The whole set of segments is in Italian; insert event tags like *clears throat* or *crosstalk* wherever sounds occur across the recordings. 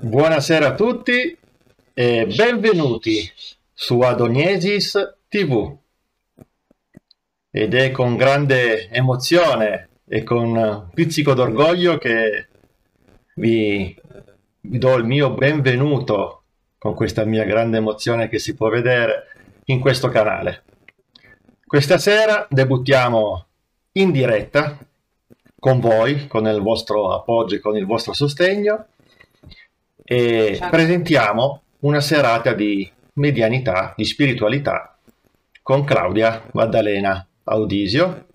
Buonasera a tutti e benvenuti su Adoniesis TV. Ed è con grande emozione e con un pizzico d'orgoglio che vi, vi do il mio benvenuto con questa mia grande emozione che si può vedere in questo canale. Questa sera debuttiamo in diretta con voi, con il vostro appoggio e con il vostro sostegno e certo. presentiamo una serata di medianità, di spiritualità con Claudia Maddalena Audisio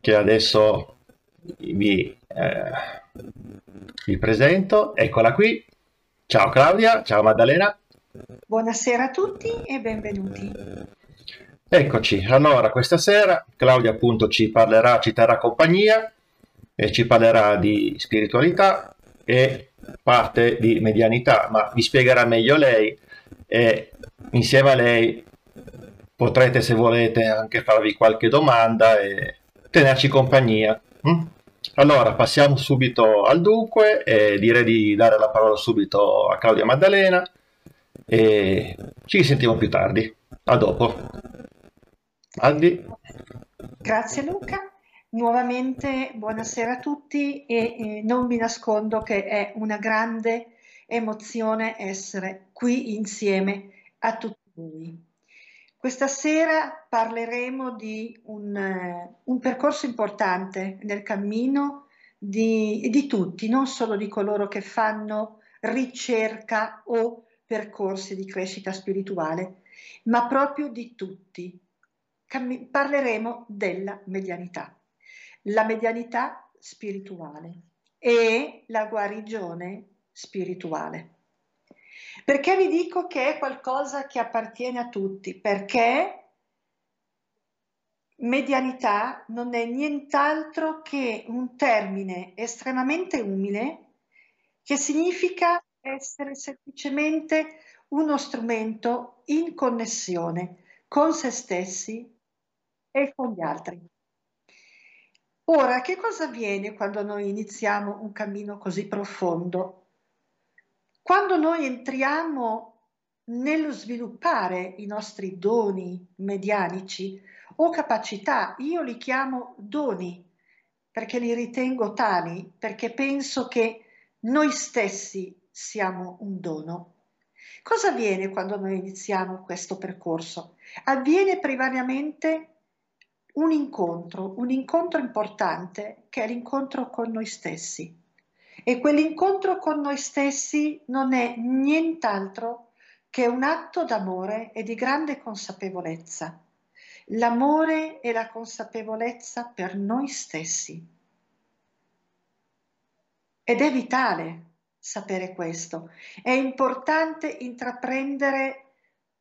che adesso vi, eh, vi presento. Eccola qui. Ciao Claudia, ciao Maddalena. Buonasera a tutti e benvenuti. Eccoci, allora questa sera Claudia appunto ci parlerà, ci terrà compagnia e ci parlerà di spiritualità e parte di medianità, ma vi spiegherà meglio lei e insieme a lei potrete se volete anche farvi qualche domanda e tenerci compagnia. Mm? Allora passiamo subito al dunque e direi di dare la parola subito a Claudia Maddalena e ci sentiamo più tardi. A dopo. Aldi. Grazie Luca. Nuovamente buonasera a tutti e eh, non mi nascondo che è una grande emozione essere qui insieme a tutti voi. Questa sera parleremo di un, uh, un percorso importante nel cammino di, di tutti, non solo di coloro che fanno ricerca o percorsi di crescita spirituale, ma proprio di tutti. Cammi- parleremo della medianità la medianità spirituale e la guarigione spirituale. Perché vi dico che è qualcosa che appartiene a tutti? Perché medianità non è nient'altro che un termine estremamente umile che significa essere semplicemente uno strumento in connessione con se stessi e con gli altri. Ora, che cosa avviene quando noi iniziamo un cammino così profondo? Quando noi entriamo nello sviluppare i nostri doni medianici o capacità, io li chiamo doni perché li ritengo tali, perché penso che noi stessi siamo un dono. Cosa avviene quando noi iniziamo questo percorso? Avviene primariamente un incontro, un incontro importante che è l'incontro con noi stessi. E quell'incontro con noi stessi non è nient'altro che un atto d'amore e di grande consapevolezza. L'amore e la consapevolezza per noi stessi. Ed è vitale sapere questo. È importante intraprendere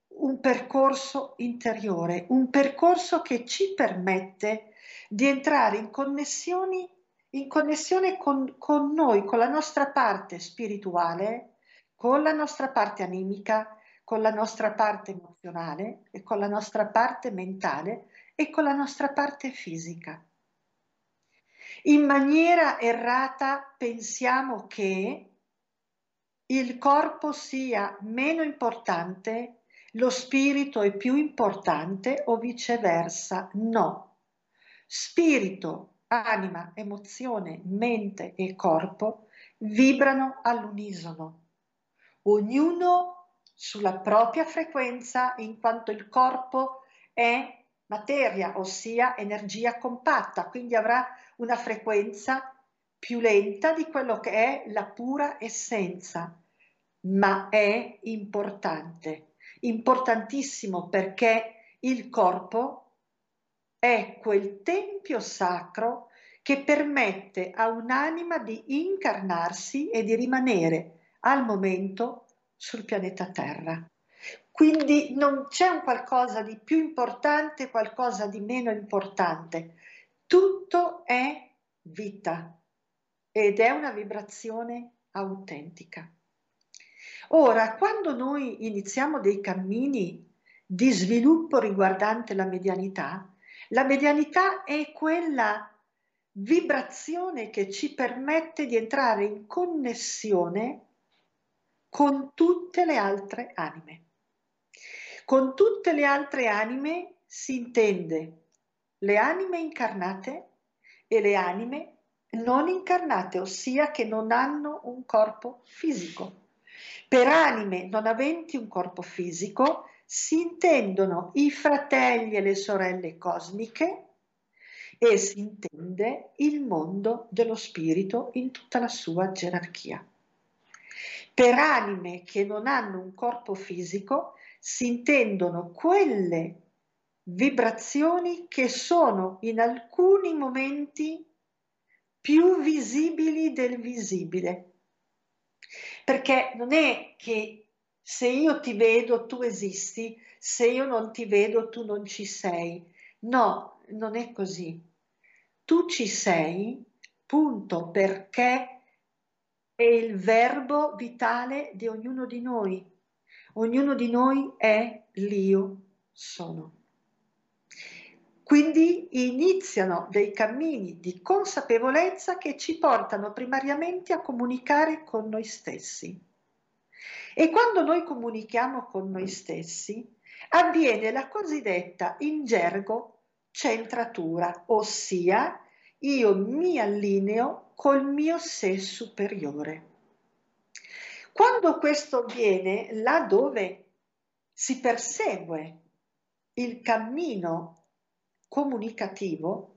un percorso interiore, un percorso che ci permette di entrare in connessioni in connessione con, con noi, con la nostra parte spirituale, con la nostra parte animica, con la nostra parte emozionale e con la nostra parte mentale e con la nostra parte fisica. In maniera errata pensiamo che il corpo sia meno importante lo spirito è più importante o viceversa? No. Spirito, anima, emozione, mente e corpo vibrano all'unisono, ognuno sulla propria frequenza in quanto il corpo è materia, ossia energia compatta, quindi avrà una frequenza più lenta di quello che è la pura essenza, ma è importante. Importantissimo perché il corpo è quel tempio sacro che permette a un'anima di incarnarsi e di rimanere al momento sul pianeta Terra. Quindi non c'è un qualcosa di più importante, qualcosa di meno importante. Tutto è vita. ed è una vibrazione autentica. Ora, quando noi iniziamo dei cammini di sviluppo riguardante la medianità, la medianità è quella vibrazione che ci permette di entrare in connessione con tutte le altre anime. Con tutte le altre anime si intende le anime incarnate e le anime non incarnate, ossia che non hanno un corpo fisico. Per anime non aventi un corpo fisico si intendono i fratelli e le sorelle cosmiche e si intende il mondo dello spirito in tutta la sua gerarchia. Per anime che non hanno un corpo fisico si intendono quelle vibrazioni che sono in alcuni momenti più visibili del visibile. Perché non è che se io ti vedo tu esisti, se io non ti vedo tu non ci sei. No, non è così. Tu ci sei, punto, perché è il verbo vitale di ognuno di noi. Ognuno di noi è l'io sono. Quindi iniziano dei cammini di consapevolezza che ci portano primariamente a comunicare con noi stessi. E quando noi comunichiamo con noi stessi, avviene la cosiddetta in gergo centratura, ossia io mi allineo col mio sé superiore. Quando questo avviene, là dove si persegue il cammino comunicativo,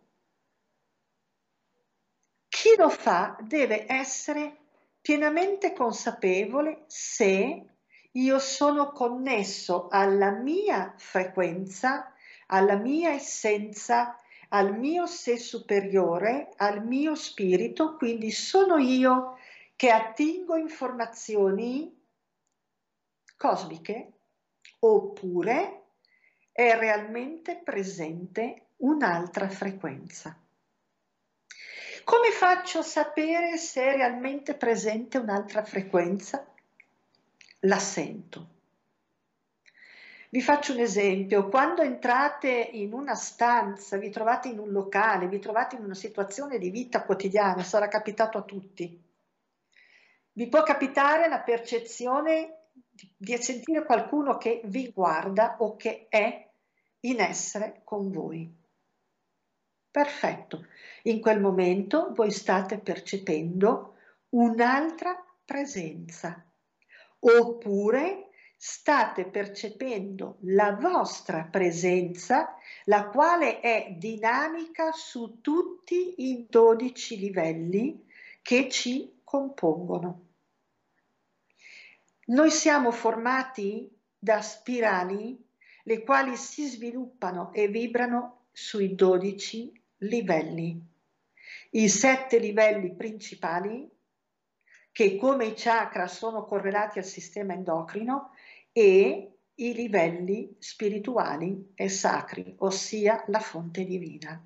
chi lo fa deve essere pienamente consapevole se io sono connesso alla mia frequenza, alla mia essenza, al mio sé superiore, al mio spirito, quindi sono io che attingo informazioni cosmiche oppure è realmente presente un'altra frequenza. Come faccio a sapere se è realmente presente un'altra frequenza? La sento. Vi faccio un esempio, quando entrate in una stanza, vi trovate in un locale, vi trovate in una situazione di vita quotidiana, sarà capitato a tutti, vi può capitare la percezione di sentire qualcuno che vi guarda o che è in essere con voi. Perfetto, in quel momento voi state percependo un'altra presenza oppure state percependo la vostra presenza, la quale è dinamica su tutti i 12 livelli che ci compongono. Noi siamo formati da spirali le quali si sviluppano e vibrano sui 12 livelli. I sette livelli principali, che come i chakra sono correlati al sistema endocrino, e i livelli spirituali e sacri, ossia la fonte divina.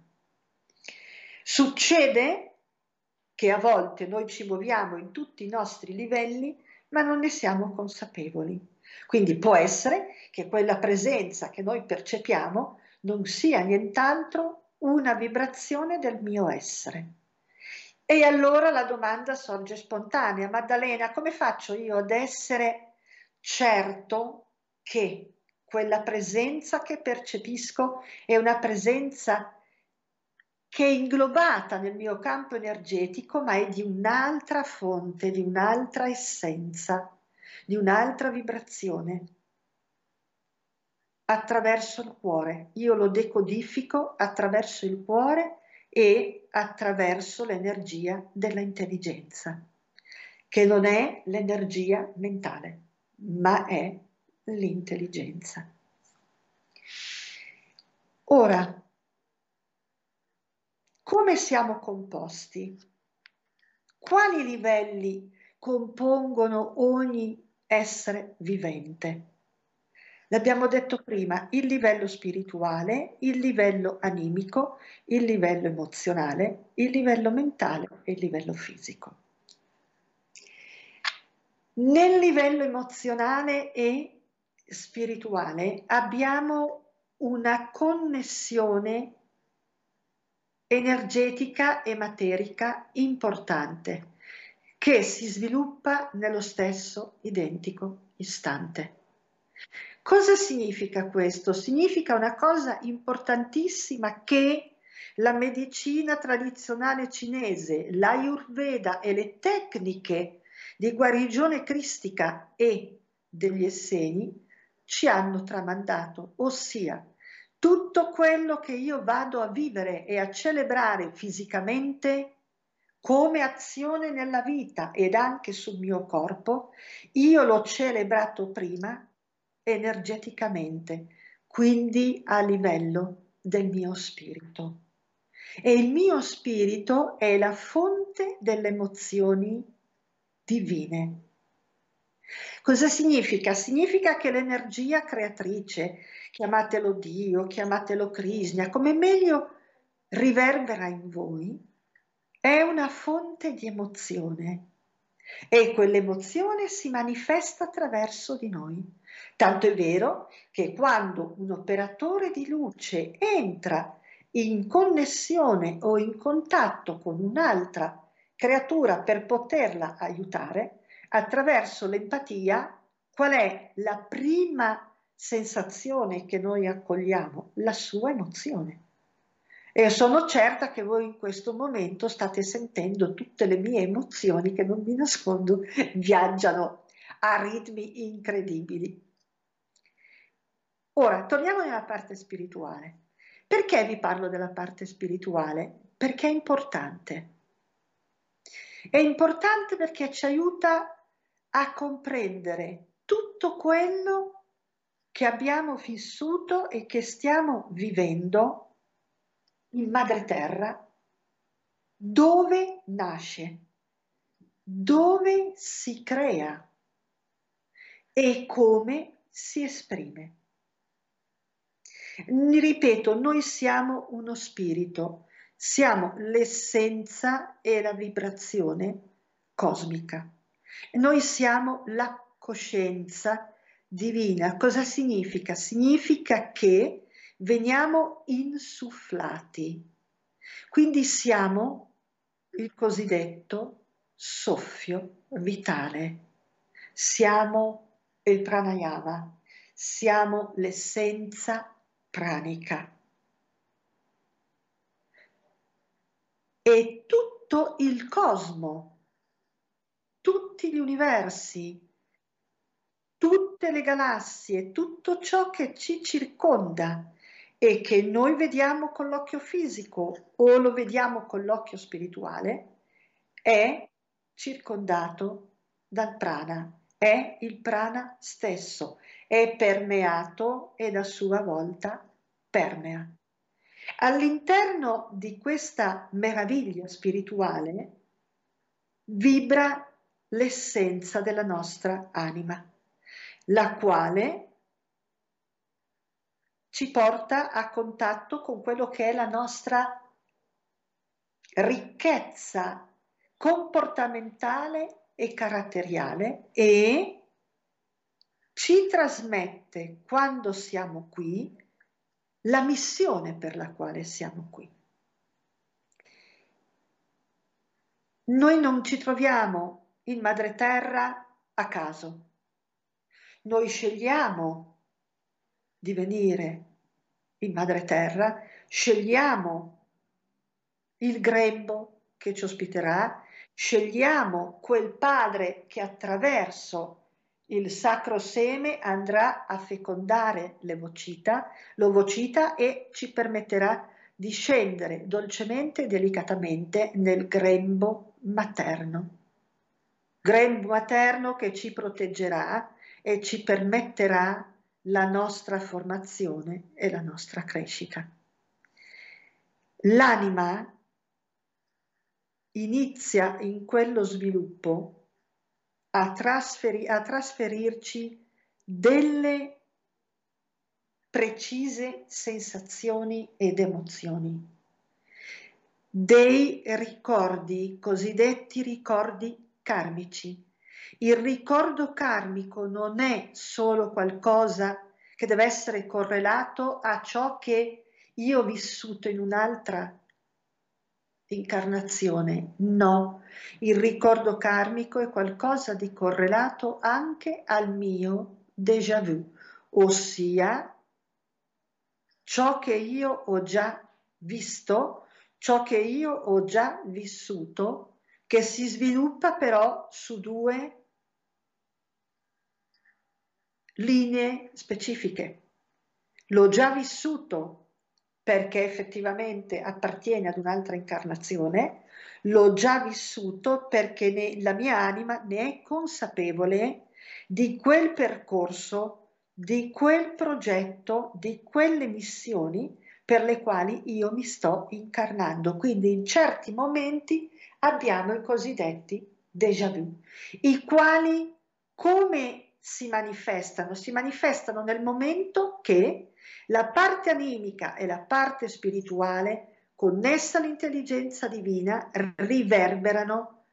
Succede che a volte noi ci muoviamo in tutti i nostri livelli, ma non ne siamo consapevoli. Quindi può essere che quella presenza che noi percepiamo non sia nient'altro una vibrazione del mio essere. E allora la domanda sorge spontanea, Maddalena, come faccio io ad essere certo che quella presenza che percepisco è una presenza che è inglobata nel mio campo energetico, ma è di un'altra fonte, di un'altra essenza di un'altra vibrazione attraverso il cuore. Io lo decodifico attraverso il cuore e attraverso l'energia dell'intelligenza, che non è l'energia mentale, ma è l'intelligenza. Ora, come siamo composti? Quali livelli compongono ogni essere vivente. L'abbiamo detto prima, il livello spirituale, il livello animico, il livello emozionale, il livello mentale e il livello fisico. Nel livello emozionale e spirituale abbiamo una connessione energetica e materica importante che si sviluppa nello stesso identico istante. Cosa significa questo? Significa una cosa importantissima che la medicina tradizionale cinese, l'Ayurveda e le tecniche di guarigione cristica e degli esseni ci hanno tramandato, ossia tutto quello che io vado a vivere e a celebrare fisicamente come azione nella vita ed anche sul mio corpo, io l'ho celebrato prima energeticamente, quindi a livello del mio spirito. E il mio spirito è la fonte delle emozioni divine. Cosa significa? Significa che l'energia creatrice, chiamatelo Dio, chiamatelo Krishna, come meglio riverbera in voi, è una fonte di emozione e quell'emozione si manifesta attraverso di noi. Tanto è vero che quando un operatore di luce entra in connessione o in contatto con un'altra creatura per poterla aiutare, attraverso l'empatia, qual è la prima sensazione che noi accogliamo? La sua emozione. E sono certa che voi in questo momento state sentendo tutte le mie emozioni che non mi nascondo viaggiano a ritmi incredibili. Ora, torniamo nella parte spirituale. Perché vi parlo della parte spirituale? Perché è importante. È importante perché ci aiuta a comprendere tutto quello che abbiamo vissuto e che stiamo vivendo in madre terra, dove nasce, dove si crea e come si esprime. Ripeto, noi siamo uno spirito, siamo l'essenza e la vibrazione cosmica. Noi siamo la coscienza divina. Cosa significa? Significa che veniamo insufflati. Quindi siamo il cosiddetto soffio vitale. Siamo il pranayama, siamo l'essenza pranica. E tutto il cosmo tutti gli universi, tutte le galassie, tutto ciò che ci circonda e che noi vediamo con l'occhio fisico o lo vediamo con l'occhio spirituale, è circondato dal prana, è il prana stesso, è permeato e a sua volta permea. All'interno di questa meraviglia spirituale vibra l'essenza della nostra anima, la quale ci porta a contatto con quello che è la nostra ricchezza comportamentale e caratteriale e ci trasmette quando siamo qui la missione per la quale siamo qui. Noi non ci troviamo in madre terra a caso. Noi scegliamo di venire in madre terra, scegliamo il grembo che ci ospiterà, scegliamo quel padre che attraverso il sacro seme andrà a fecondare l'ovocita, l'ovocita e ci permetterà di scendere dolcemente e delicatamente nel grembo materno. Grembo materno che ci proteggerà e ci permetterà la nostra formazione e la nostra crescita. L'anima inizia in quello sviluppo a, trasferi- a trasferirci delle precise sensazioni ed emozioni, dei ricordi, cosiddetti ricordi karmici. Il ricordo karmico non è solo qualcosa che deve essere correlato a ciò che io ho vissuto in un'altra incarnazione. No, il ricordo karmico è qualcosa di correlato anche al mio déjà vu, ossia ciò che io ho già visto, ciò che io ho già vissuto, che si sviluppa però su due linee specifiche. L'ho già vissuto perché effettivamente appartiene ad un'altra incarnazione, l'ho già vissuto perché ne, la mia anima ne è consapevole di quel percorso, di quel progetto, di quelle missioni per le quali io mi sto incarnando. Quindi in certi momenti abbiamo i cosiddetti déjà vu, i quali come si manifestano? Si manifestano nel momento che la parte animica e la parte spirituale, connessa all'intelligenza divina, riverberano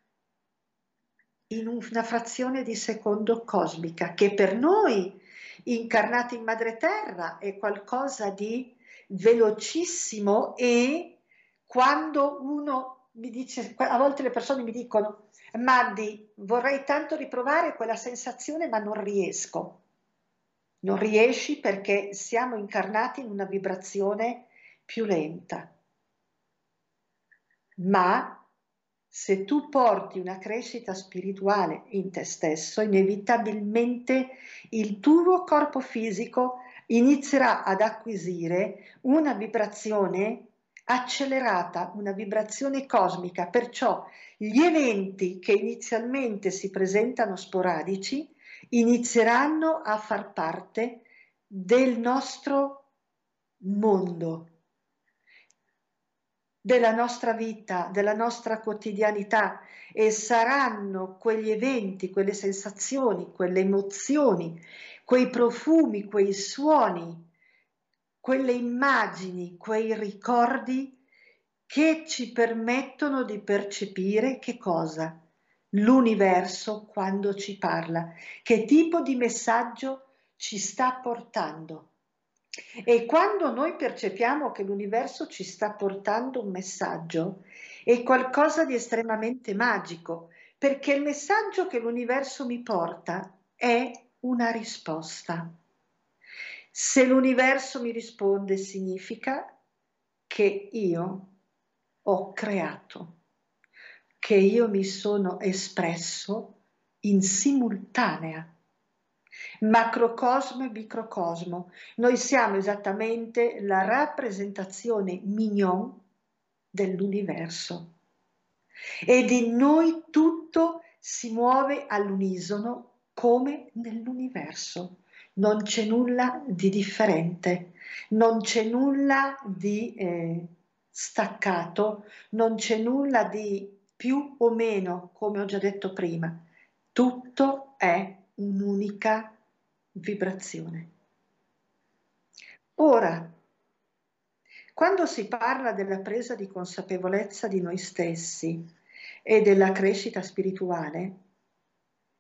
in una frazione di secondo cosmica, che per noi, incarnati in madre terra, è qualcosa di velocissimo e quando uno mi dice, a volte le persone mi dicono, Maddi, vorrei tanto riprovare quella sensazione ma non riesco. Non riesci perché siamo incarnati in una vibrazione più lenta. Ma se tu porti una crescita spirituale in te stesso, inevitabilmente il tuo corpo fisico inizierà ad acquisire una vibrazione accelerata, una vibrazione cosmica, perciò gli eventi che inizialmente si presentano sporadici inizieranno a far parte del nostro mondo, della nostra vita, della nostra quotidianità e saranno quegli eventi, quelle sensazioni, quelle emozioni, quei profumi, quei suoni quelle immagini, quei ricordi che ci permettono di percepire che cosa? L'universo quando ci parla, che tipo di messaggio ci sta portando. E quando noi percepiamo che l'universo ci sta portando un messaggio, è qualcosa di estremamente magico, perché il messaggio che l'universo mi porta è una risposta. Se l'universo mi risponde significa che io ho creato, che io mi sono espresso in simultanea. Macrocosmo e microcosmo. Noi siamo esattamente la rappresentazione mignon dell'universo. Ed in noi tutto si muove all'unisono come nell'universo non c'è nulla di differente, non c'è nulla di eh, staccato, non c'è nulla di più o meno, come ho già detto prima, tutto è un'unica vibrazione. Ora, quando si parla della presa di consapevolezza di noi stessi e della crescita spirituale,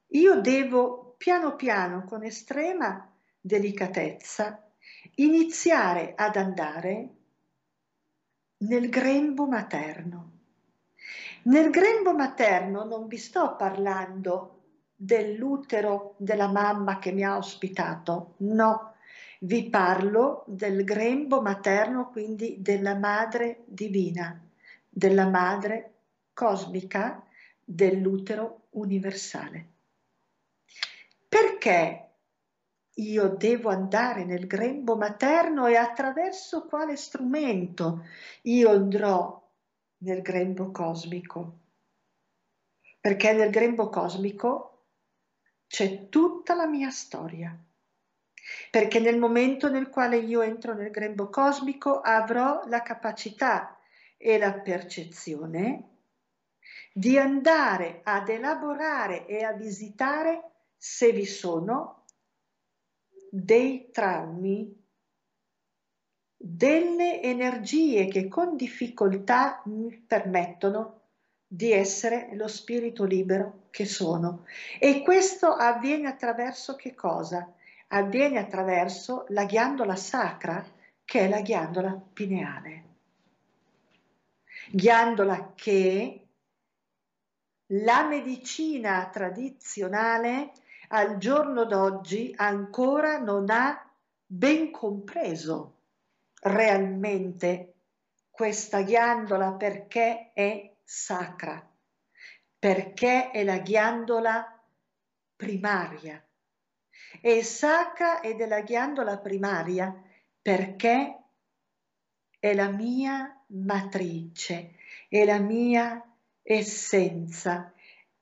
io devo piano piano, con estrema delicatezza, iniziare ad andare nel grembo materno. Nel grembo materno non vi sto parlando dell'utero della mamma che mi ha ospitato, no, vi parlo del grembo materno, quindi della madre divina, della madre cosmica, dell'utero universale. Perché io devo andare nel grembo materno e attraverso quale strumento io andrò nel grembo cosmico. Perché nel grembo cosmico c'è tutta la mia storia. Perché nel momento nel quale io entro nel grembo cosmico avrò la capacità e la percezione di andare ad elaborare e a visitare se vi sono dei traumi delle energie che con difficoltà mi permettono di essere lo spirito libero che sono. E questo avviene attraverso che cosa? Avviene attraverso la ghiandola sacra, che è la ghiandola pineale. Ghiandola che la medicina tradizionale al giorno d'oggi ancora non ha ben compreso realmente questa ghiandola perché è sacra, perché è la ghiandola primaria. È sacra ed è la ghiandola primaria perché è la mia matrice, è la mia essenza,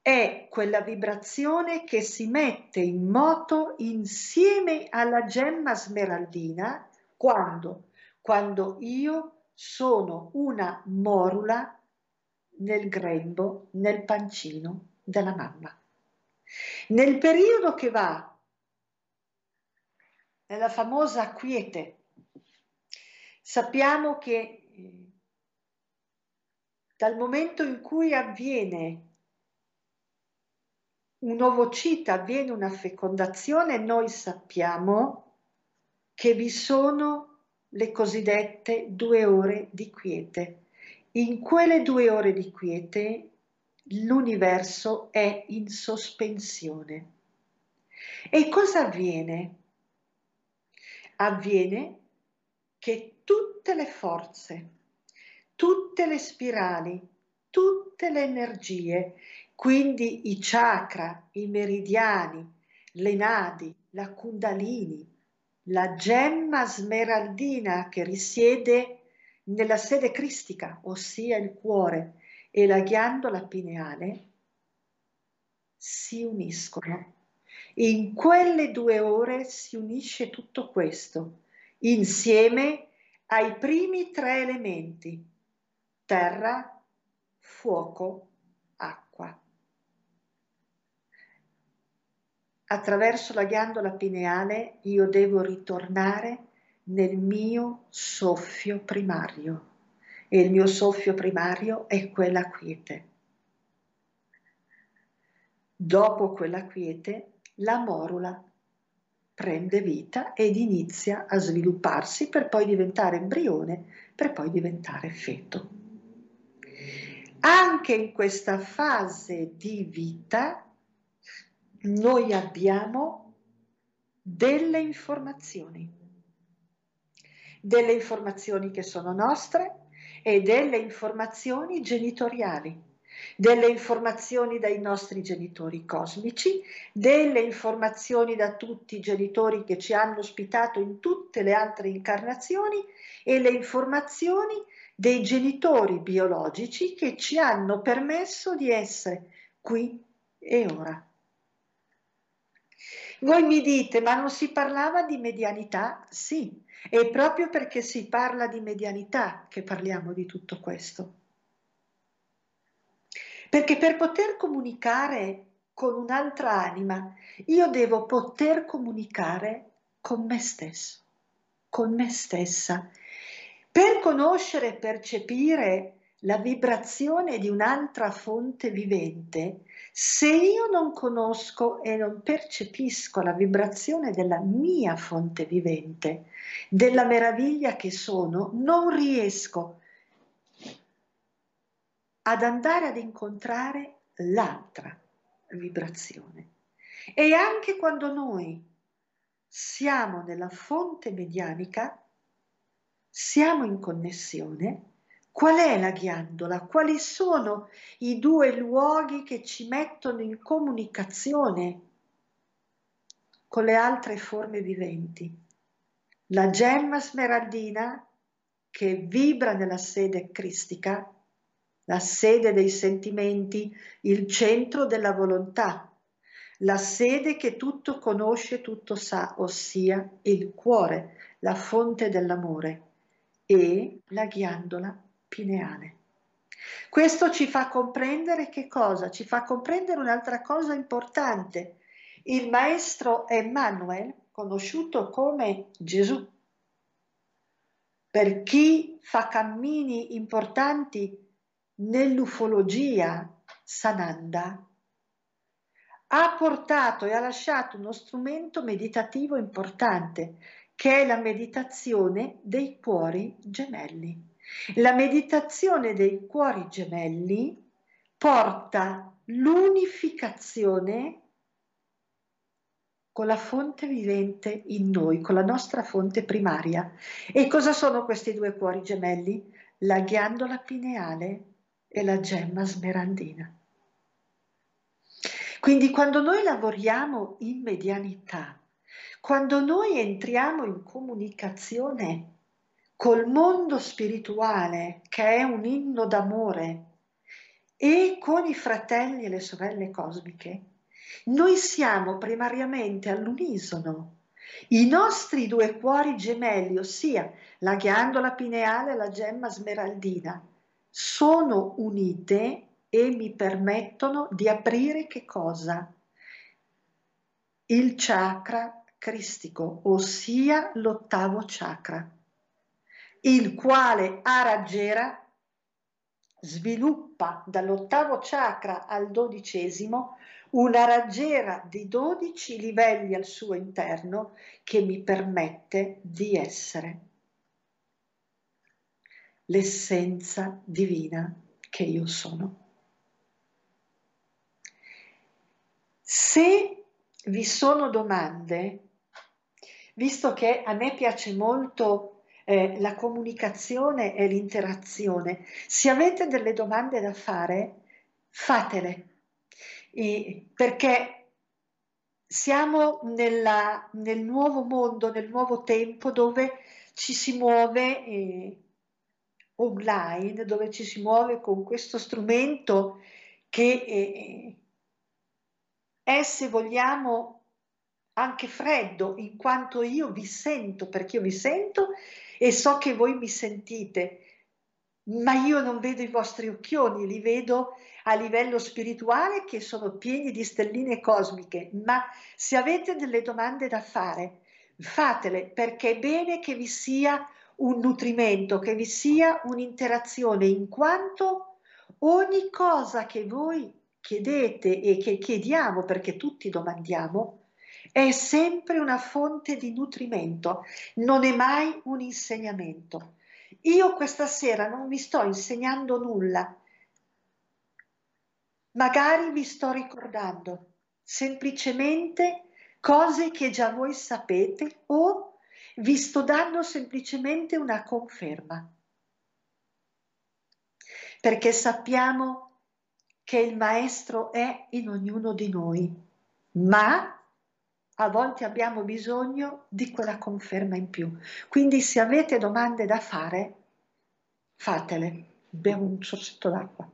è quella vibrazione che si mette in moto insieme alla gemma smeraldina quando? Quando io sono una morula nel grembo, nel pancino della mamma. Nel periodo che va, nella famosa quiete, sappiamo che eh, dal momento in cui avviene un ovocita, avviene una fecondazione, noi sappiamo che vi sono le cosiddette due ore di quiete. In quelle due ore di quiete l'universo è in sospensione. E cosa avviene? Avviene che tutte le forze, tutte le spirali, tutte le energie, quindi i chakra, i meridiani, le nadi, la kundalini, la gemma smeraldina che risiede nella sede cristica, ossia il cuore e la ghiandola pineale, si uniscono. In quelle due ore si unisce tutto questo, insieme ai primi tre elementi, terra, fuoco, Attraverso la ghiandola pineale io devo ritornare nel mio soffio primario e il mio soffio primario è quella quiete. Dopo quella quiete la morula prende vita ed inizia a svilupparsi per poi diventare embrione, per poi diventare feto. Anche in questa fase di vita noi abbiamo delle informazioni delle informazioni che sono nostre e delle informazioni genitoriali, delle informazioni dai nostri genitori cosmici, delle informazioni da tutti i genitori che ci hanno ospitato in tutte le altre incarnazioni e le informazioni dei genitori biologici che ci hanno permesso di essere qui e ora. Voi mi dite, ma non si parlava di medianità? Sì, è proprio perché si parla di medianità che parliamo di tutto questo. Perché per poter comunicare con un'altra anima, io devo poter comunicare con me stesso, con me stessa. Per conoscere e percepire la vibrazione di un'altra fonte vivente, se io non conosco e non percepisco la vibrazione della mia fonte vivente, della meraviglia che sono, non riesco ad andare ad incontrare l'altra vibrazione. E anche quando noi siamo nella fonte medianica, siamo in connessione, Qual è la ghiandola? Quali sono i due luoghi che ci mettono in comunicazione con le altre forme viventi? La gemma smeraldina che vibra nella sede cristica, la sede dei sentimenti, il centro della volontà, la sede che tutto conosce, tutto sa, ossia il cuore, la fonte dell'amore, e la ghiandola pineale. Questo ci fa comprendere che cosa? Ci fa comprendere un'altra cosa importante. Il maestro Emmanuel, conosciuto come Gesù, per chi fa cammini importanti nell'ufologia, Sananda, ha portato e ha lasciato uno strumento meditativo importante, che è la meditazione dei cuori gemelli. La meditazione dei cuori gemelli porta l'unificazione con la fonte vivente in noi, con la nostra fonte primaria. E cosa sono questi due cuori gemelli? La ghiandola pineale e la gemma smeraldina. Quindi quando noi lavoriamo in medianità, quando noi entriamo in comunicazione col mondo spirituale, che è un inno d'amore, e con i fratelli e le sorelle cosmiche, noi siamo primariamente all'unisono. I nostri due cuori gemelli, ossia la ghiandola pineale e la gemma smeraldina, sono unite e mi permettono di aprire che cosa? Il chakra cristico, ossia l'ottavo chakra, il quale a raggiera sviluppa dall'ottavo chakra al dodicesimo una raggiera di 12 livelli al suo interno che mi permette di essere l'essenza divina che io sono. Se vi sono domande, visto che a me piace molto eh, la comunicazione e l'interazione, se avete delle domande da fare, fatele. E perché siamo nella, nel nuovo mondo, nel nuovo tempo dove ci si muove eh, online, dove ci si muove con questo strumento che eh, è, se vogliamo, anche freddo, in quanto io vi sento, perché io vi sento e so che voi mi sentite, ma io non vedo i vostri occhioni, li vedo a livello spirituale che sono pieni di stelline cosmiche, ma se avete delle domande da fare, fatele perché è bene che vi sia un nutrimento, che vi sia un'interazione, in quanto ogni cosa che voi chiedete e che chiediamo, perché tutti domandiamo, è sempre una fonte di nutrimento, non è mai un insegnamento. Io questa sera non vi sto insegnando nulla, Magari vi sto ricordando semplicemente cose che già voi sapete o vi sto dando semplicemente una conferma. Perché sappiamo che il Maestro è in ognuno di noi, ma a volte abbiamo bisogno di quella conferma in più. Quindi se avete domande da fare, fatele. Bevo un sorsetto d'acqua.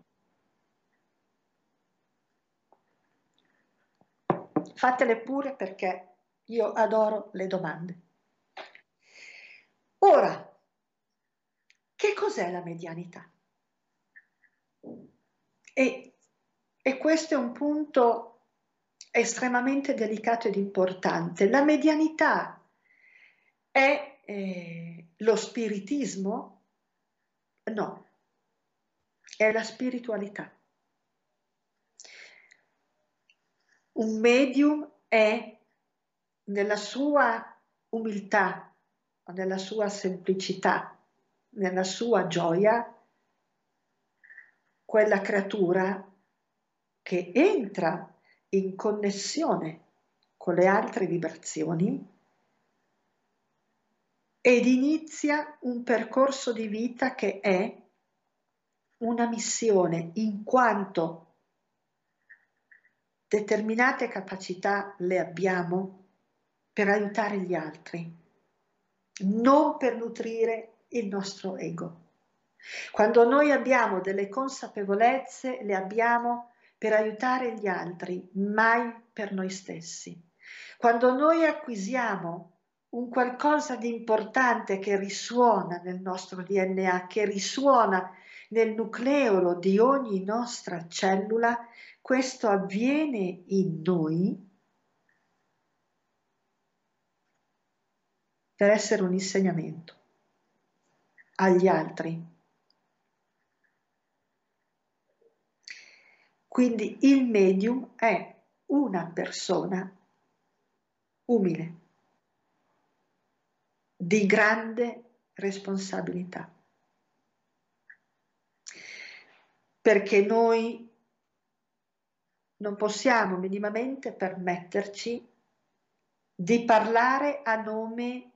fatele pure perché io adoro le domande. Ora, che cos'è la medianità? E, e questo è un punto estremamente delicato ed importante. La medianità è eh, lo spiritismo? No, è la spiritualità. Un medium è nella sua umiltà, nella sua semplicità, nella sua gioia, quella creatura che entra in connessione con le altre vibrazioni ed inizia un percorso di vita che è una missione in quanto determinate capacità le abbiamo per aiutare gli altri, non per nutrire il nostro ego. Quando noi abbiamo delle consapevolezze, le abbiamo per aiutare gli altri, mai per noi stessi. Quando noi acquisiamo un qualcosa di importante che risuona nel nostro DNA, che risuona nel nucleolo di ogni nostra cellula, questo avviene in noi per essere un insegnamento. agli altri. Quindi il medium è una persona umile, di grande responsabilità. Perché noi non possiamo minimamente permetterci di parlare a nome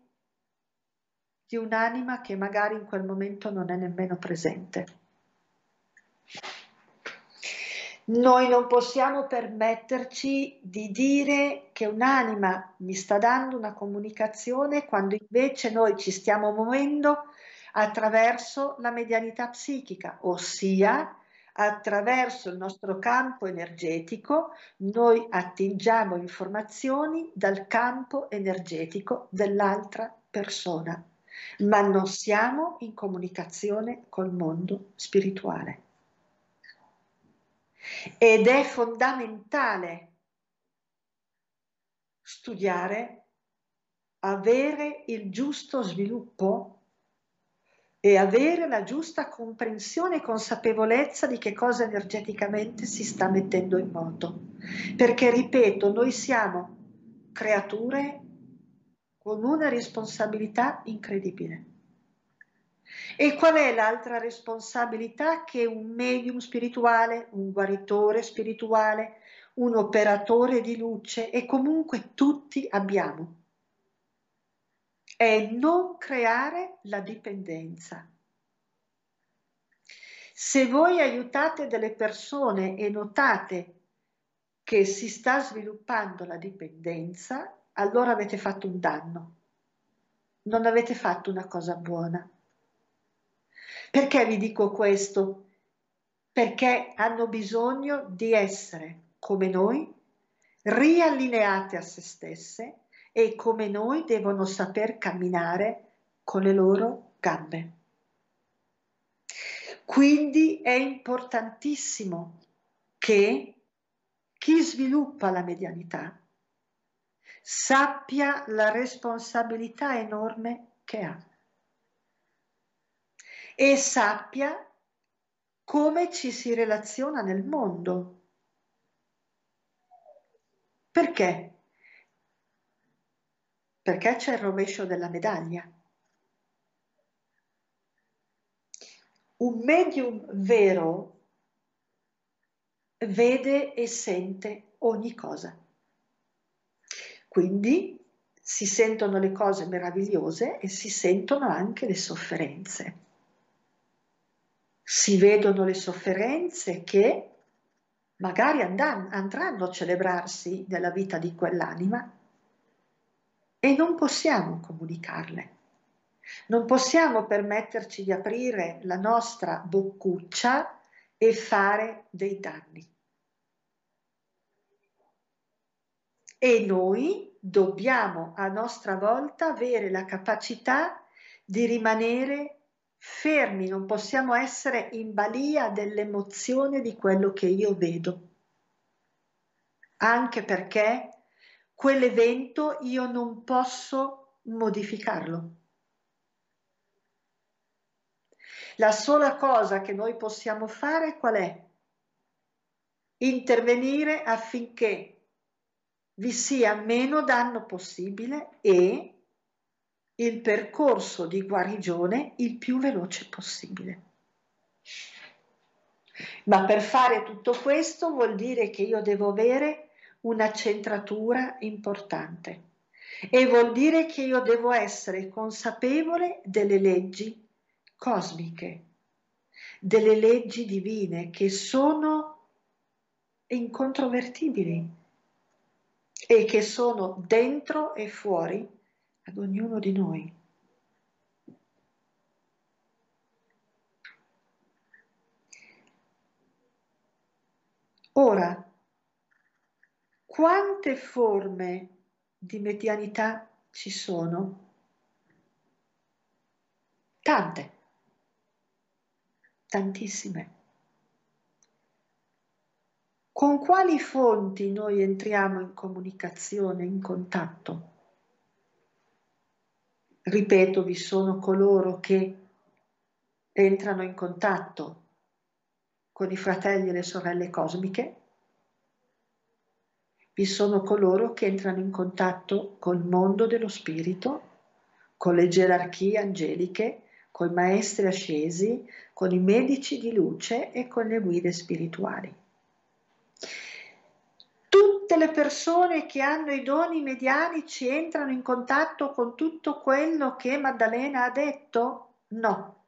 di un'anima che magari in quel momento non è nemmeno presente. Noi non possiamo permetterci di dire che un'anima mi sta dando una comunicazione quando invece noi ci stiamo muovendo attraverso la medianità psichica, ossia attraverso il nostro campo energetico noi attingiamo informazioni dal campo energetico dell'altra persona, ma non siamo in comunicazione col mondo spirituale. Ed è fondamentale studiare, avere il giusto sviluppo e avere la giusta comprensione e consapevolezza di che cosa energeticamente si sta mettendo in moto. Perché, ripeto, noi siamo creature con una responsabilità incredibile. E qual è l'altra responsabilità che un medium spirituale, un guaritore spirituale, un operatore di luce e comunque tutti abbiamo? È non creare la dipendenza. Se voi aiutate delle persone e notate che si sta sviluppando la dipendenza, allora avete fatto un danno. Non avete fatto una cosa buona. Perché vi dico questo? Perché hanno bisogno di essere, come noi, riallineate a se stesse e come noi devono saper camminare con le loro gambe. Quindi è importantissimo che chi sviluppa la medianità sappia la responsabilità enorme che ha e sappia come ci si relaziona nel mondo. Perché? Perché c'è il rovescio della medaglia. Un medium vero vede e sente ogni cosa. Quindi si sentono le cose meravigliose e si sentono anche le sofferenze si vedono le sofferenze che magari andranno a celebrarsi nella vita di quell'anima e non possiamo comunicarle. Non possiamo permetterci di aprire la nostra boccuccia e fare dei danni. E noi dobbiamo a nostra volta avere la capacità di rimanere fermi, non possiamo essere in balia dell'emozione di quello che io vedo. Anche perché quell'evento io non posso modificarlo. La sola cosa che noi possiamo fare qual è? Intervenire affinché vi sia meno danno possibile e il percorso di guarigione il più veloce possibile. Ma per fare tutto questo vuol dire che io devo avere una centratura importante e vuol dire che io devo essere consapevole delle leggi cosmiche, delle leggi divine che sono incontrovertibili e che sono dentro e fuori ad ognuno di noi. Ora, quante forme di medianità ci sono? Tante, tantissime. Con quali fonti noi entriamo in comunicazione, in contatto? Ripeto, vi sono coloro che entrano in contatto con i fratelli e le sorelle cosmiche, vi sono coloro che entrano in contatto col mondo dello spirito, con le gerarchie angeliche, con i maestri ascesi, con i medici di luce e con le guide spirituali. Tutte le persone che hanno i doni medianici entrano in contatto con tutto quello che Maddalena ha detto? No,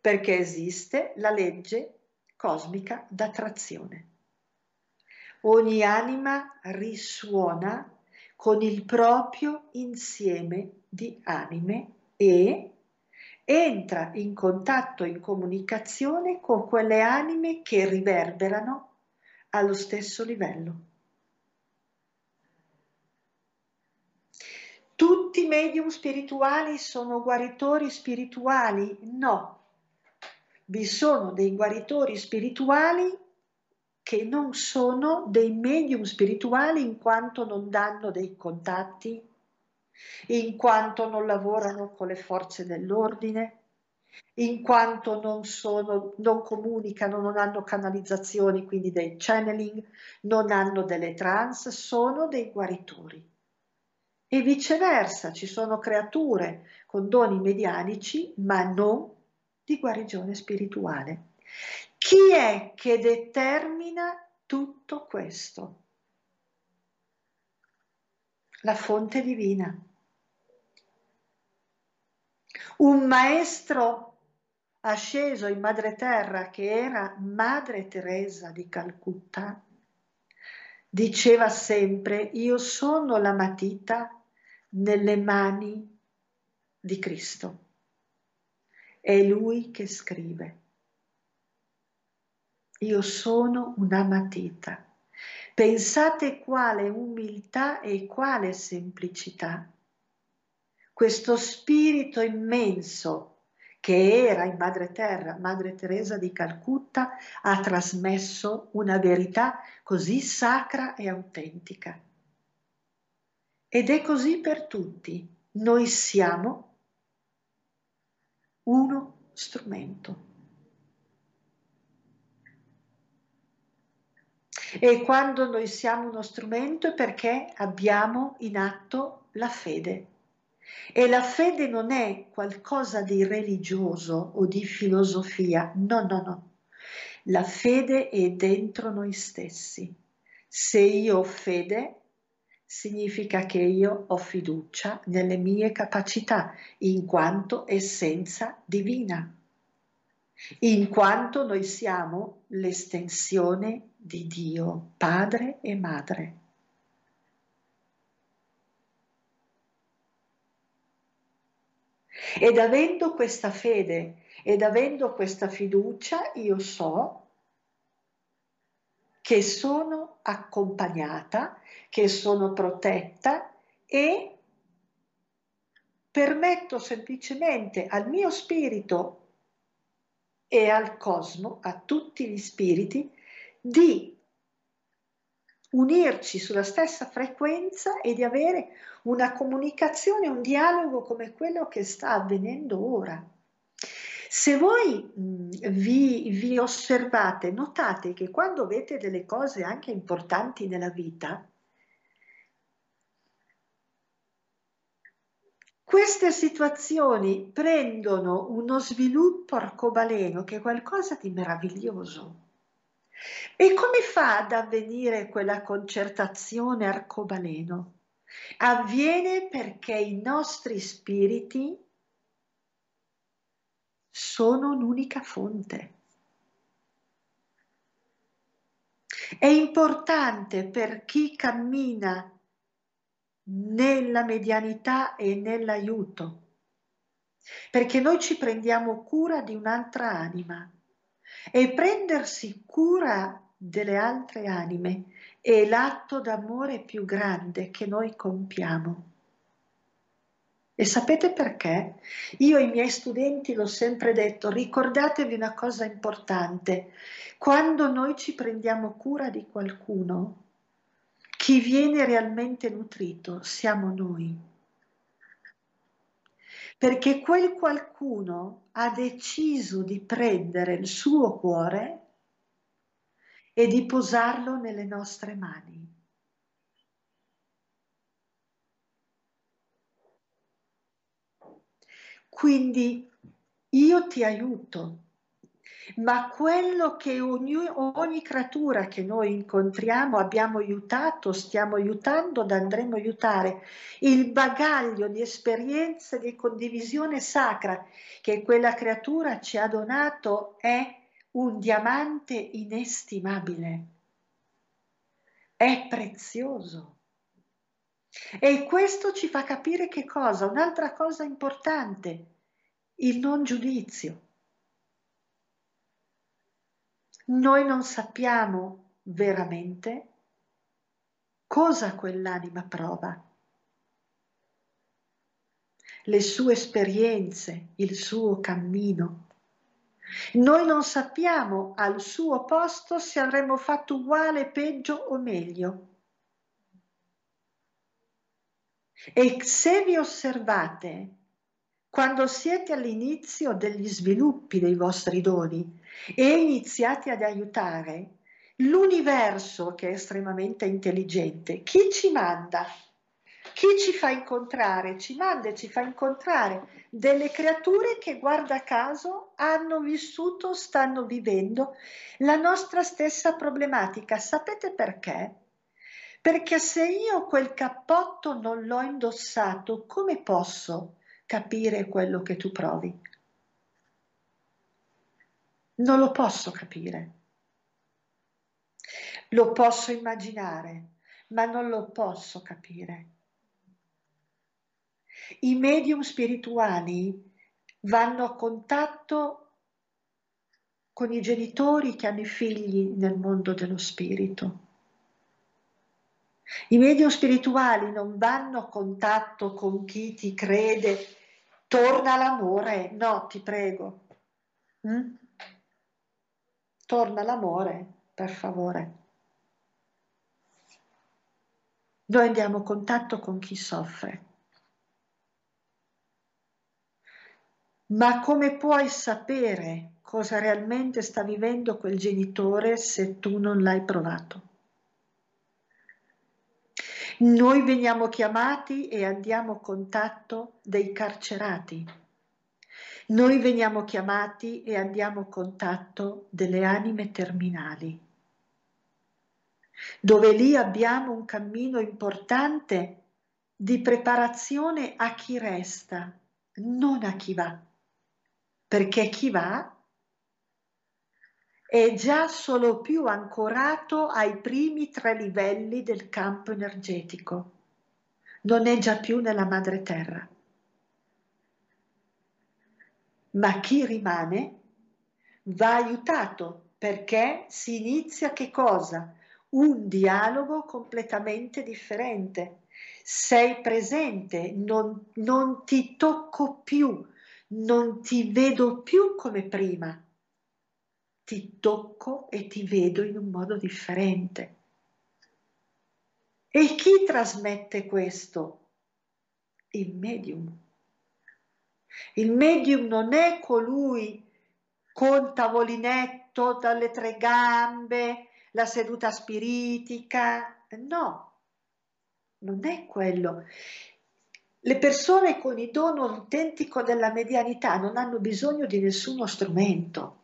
perché esiste la legge cosmica d'attrazione. Ogni anima risuona con il proprio insieme di anime e entra in contatto, in comunicazione con quelle anime che riverberano allo stesso livello. Tutti i medium spirituali sono guaritori spirituali? No, vi sono dei guaritori spirituali che non sono dei medium spirituali in quanto non danno dei contatti, in quanto non lavorano con le forze dell'ordine, in quanto non, sono, non comunicano, non hanno canalizzazioni, quindi dei channeling, non hanno delle trance, sono dei guaritori. E viceversa, ci sono creature con doni medianici, ma non di guarigione spirituale. Chi è che determina tutto questo? La fonte divina. Un maestro asceso in madre terra che era Madre Teresa di Calcutta, diceva sempre io sono la matita nelle mani di Cristo. È lui che scrive. Io sono una matita. Pensate quale umiltà e quale semplicità. Questo spirito immenso che era in Madre Terra, Madre Teresa di Calcutta, ha trasmesso una verità così sacra e autentica. Ed è così per tutti. Noi siamo uno strumento. E quando noi siamo uno strumento è perché abbiamo in atto la fede. E la fede non è qualcosa di religioso o di filosofia, no, no, no. La fede è dentro noi stessi. Se io ho fede, significa che io ho fiducia nelle mie capacità, in quanto essenza divina, in quanto noi siamo l'estensione di Dio, Padre e Madre. Ed avendo questa fede ed avendo questa fiducia, io so che sono accompagnata, che sono protetta e permetto semplicemente al mio spirito e al cosmo, a tutti gli spiriti, di unirci sulla stessa frequenza e di avere una comunicazione, un dialogo come quello che sta avvenendo ora. Se voi vi, vi osservate, notate che quando avete delle cose anche importanti nella vita, queste situazioni prendono uno sviluppo arcobaleno che è qualcosa di meraviglioso. E come fa ad avvenire quella concertazione arcobaleno? Avviene perché i nostri spiriti sono un'unica fonte. È importante per chi cammina nella medianità e nell'aiuto, perché noi ci prendiamo cura di un'altra anima e prendersi cura delle altre anime è l'atto d'amore più grande che noi compiamo. E sapete perché? Io ai miei studenti l'ho sempre detto, ricordatevi una cosa importante, quando noi ci prendiamo cura di qualcuno, chi viene realmente nutrito siamo noi. Perché quel qualcuno ha deciso di prendere il suo cuore e di posarlo nelle nostre mani. Quindi io ti aiuto, ma quello che ogni, ogni, creatura che noi incontriamo abbiamo aiutato, stiamo aiutando, andremo a aiutare, il bagaglio di esperienze di condivisione sacra che quella creatura ci ha donato è un diamante inestimabile, è prezioso. E questo ci fa capire che cosa? Un'altra cosa importante, il non giudizio. Noi non sappiamo veramente cosa quell'anima prova, le sue esperienze, il suo cammino. Noi non sappiamo al suo posto se avremmo fatto uguale, peggio o meglio. E se vi osservate, quando siete all'inizio degli sviluppi dei vostri doni e iniziate ad aiutare, l'universo che è estremamente intelligente, chi ci manda? Chi ci fa incontrare? Ci manda e ci fa incontrare delle creature che, guarda caso, hanno vissuto, stanno vivendo la nostra stessa problematica. Sapete perché? Perché se io quel cappotto non l'ho indossato, come posso capire quello che tu provi? Non lo posso capire. Lo posso immaginare, ma non lo posso capire. I medium spirituali vanno a contatto con i genitori che hanno i figli nel mondo dello spirito i medium spirituali non vanno a contatto con chi ti crede, torna l'amore, no, ti prego. Mm? Torna l'amore, per favore. Noi andiamo a contatto con chi soffre. Ma come puoi sapere cosa realmente sta vivendo quel genitore se tu non l'hai provato? Noi veniamo chiamati e andiamo a contatto dei carcerati. Noi veniamo chiamati e andiamo a contatto delle anime terminali, dove lì abbiamo un cammino importante di preparazione a chi resta, non a chi va, perché chi va è già solo più ancorato ai primi tre livelli del campo energetico, non è già più nella madre terra. Ma chi rimane va aiutato perché si inizia che cosa? Un dialogo completamente differente. Sei presente, non, non ti tocco più, non ti vedo più come prima ti tocco e ti vedo in un modo differente. E chi trasmette questo? Il medium. Il medium non è colui con tavolinetto dalle tre gambe, la seduta spiritica, no, non è quello. Le persone con il dono autentico della medianità non hanno bisogno di nessuno strumento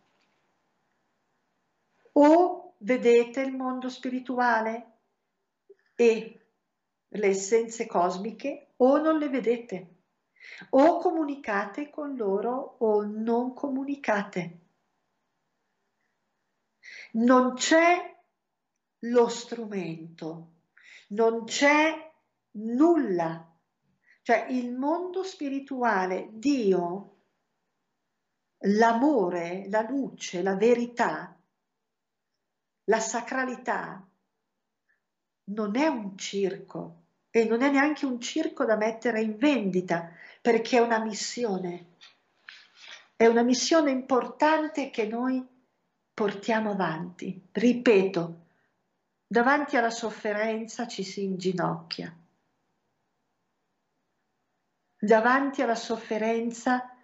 o vedete il mondo spirituale e le essenze cosmiche o non le vedete, o comunicate con loro o non comunicate. Non c'è lo strumento, non c'è nulla. Cioè il mondo spirituale, Dio, l'amore, la luce, la verità, la sacralità non è un circo e non è neanche un circo da mettere in vendita perché è una missione. È una missione importante che noi portiamo avanti. Ripeto, davanti alla sofferenza ci si inginocchia. davanti alla sofferenza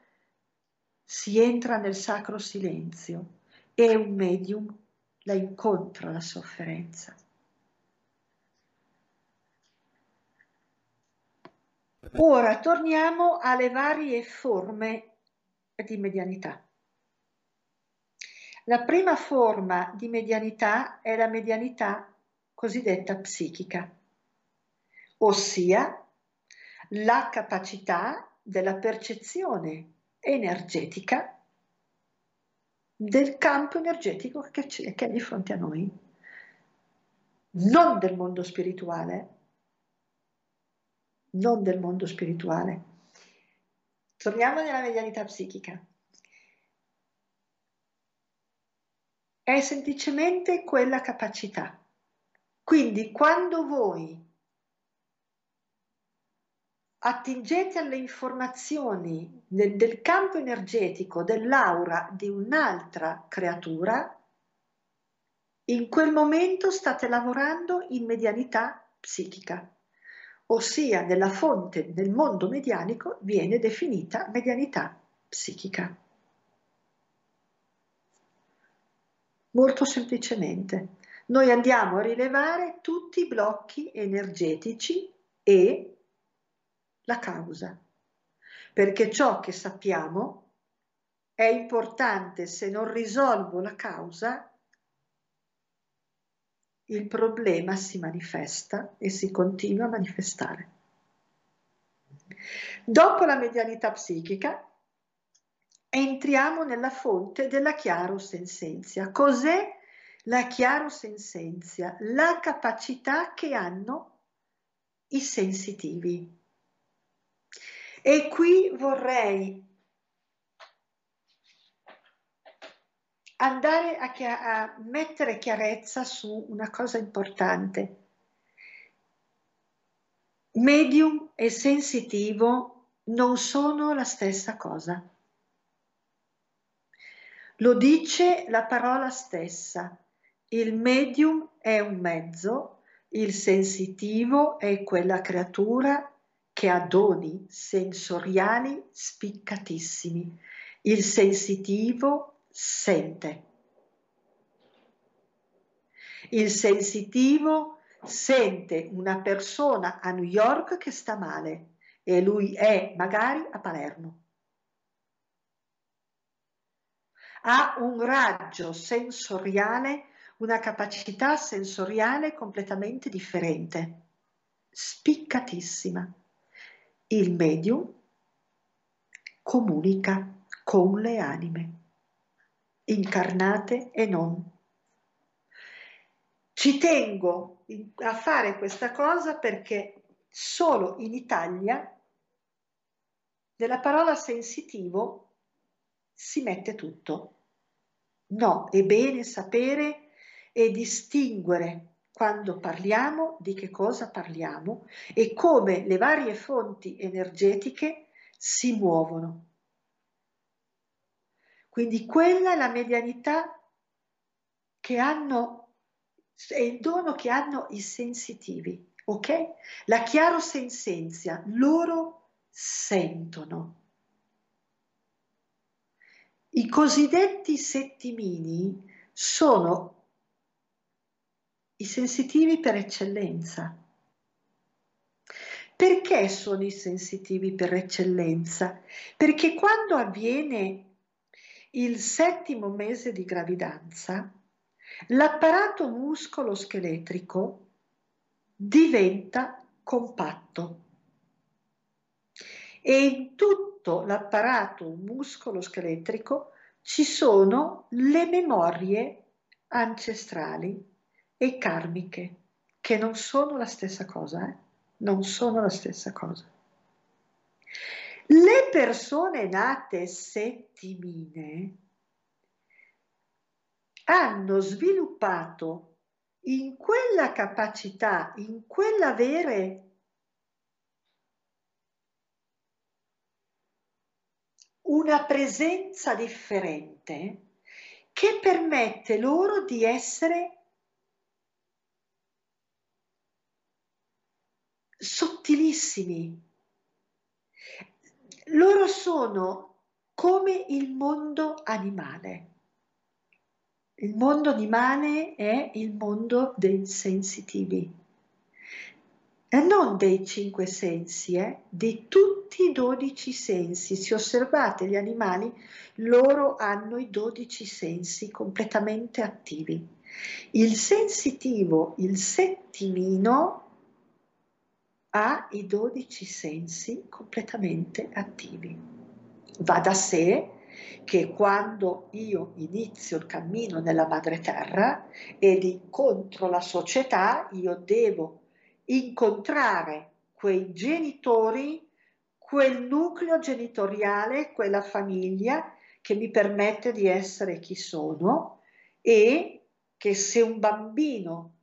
si entra nel sacro silenzio e un medium la incontra la sofferenza. Ora torniamo alle varie forme di medianità. La prima forma di medianità è la medianità cosiddetta psichica, ossia la capacità della percezione energetica del campo energetico che, è di fronte a noi, non del mondo spirituale, non del mondo spirituale. Torniamo nella medianità psichica. È semplicemente quella capacità. Quindi quando voi attingete alle informazioni del, del campo energetico dell'aura di un'altra creatura, in quel momento state lavorando in medianità psichica, ossia nella fonte del mondo medianico viene definita medianità psichica. Molto semplicemente, noi andiamo a rilevare tutti i blocchi energetici e la causa, perché ciò che sappiamo è importante se non risolvo la causa, il problema si manifesta e si continua a manifestare. Dopo la medianità psichica entriamo nella fonte della chiaro sensenzia. Cos'è la chiaro sensenzia? La capacità che hanno i sensitivi. E qui vorrei andare a, chia- a mettere chiarezza su una cosa importante. Medium e sensitivo non sono la stessa cosa. Lo dice la parola stessa. Il medium è un mezzo, il sensitivo è quella creatura che ha doni sensoriali spiccatissimi. Il sensitivo sente. Il sensitivo sente una persona a New York che sta male e lui è magari a Palermo. Ha un raggio sensoriale, una capacità sensoriale completamente differente, spiccatissima il medium comunica con le anime, incarnate e non. Ci tengo a fare questa cosa perché solo in Italia nella parola sensitivo si mette tutto. No, è bene sapere e distinguere quando parliamo, di che cosa parliamo e come le varie fonti energetiche si muovono. Quindi quella è la medianità che hanno, è il dono che hanno i sensitivi, ok? La chiaro sensenzia, loro sentono. I cosiddetti settimini sono i sensitivi per eccellenza. Perché sono i sensitivi per eccellenza? Perché quando avviene il settimo mese di gravidanza, l'apparato muscolo-scheletrico diventa compatto e in tutto l'apparato muscolo-scheletrico ci sono le memorie ancestrali e karmiche, che non sono la stessa cosa, eh? non sono la stessa cosa. Le persone nate settimine hanno sviluppato in quella capacità, in quell'avere una presenza differente che permette loro di essere sottilissimi loro sono come il mondo animale. Il mondo animale è il mondo dei sensitivi, e non dei cinque sensi, eh, di tutti i dodici sensi. Se osservate gli animali, loro hanno i dodici sensi completamente attivi. Il sensitivo, il settimino, ha i dodici sensi completamente attivi. Va da sé che quando io inizio il cammino nella madre terra ed incontro la società, io devo incontrare quei genitori, quel nucleo genitoriale, quella famiglia che mi permette di essere chi sono e che se un bambino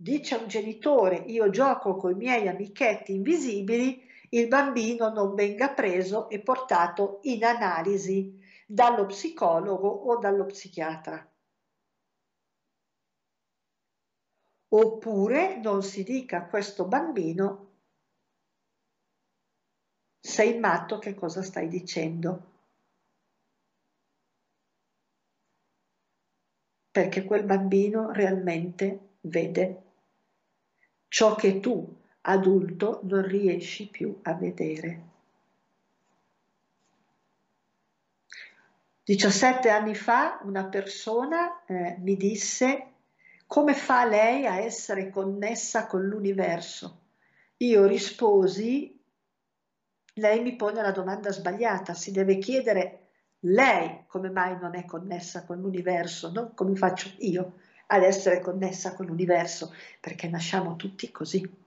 dice a un genitore io gioco con i miei amichetti invisibili, il bambino non venga preso e portato in analisi dallo psicologo o dallo psichiatra. Oppure non si dica a questo bambino sei matto, che cosa stai dicendo? Perché quel bambino realmente vede ciò che tu, adulto, non riesci più a vedere. 17 anni fa una persona eh, mi disse come fa lei a essere connessa con l'universo? Io risposi, lei mi pone la domanda sbagliata, si deve chiedere lei come mai non è connessa con l'universo, non come faccio io ad essere connessa con l'universo, perché nasciamo tutti così.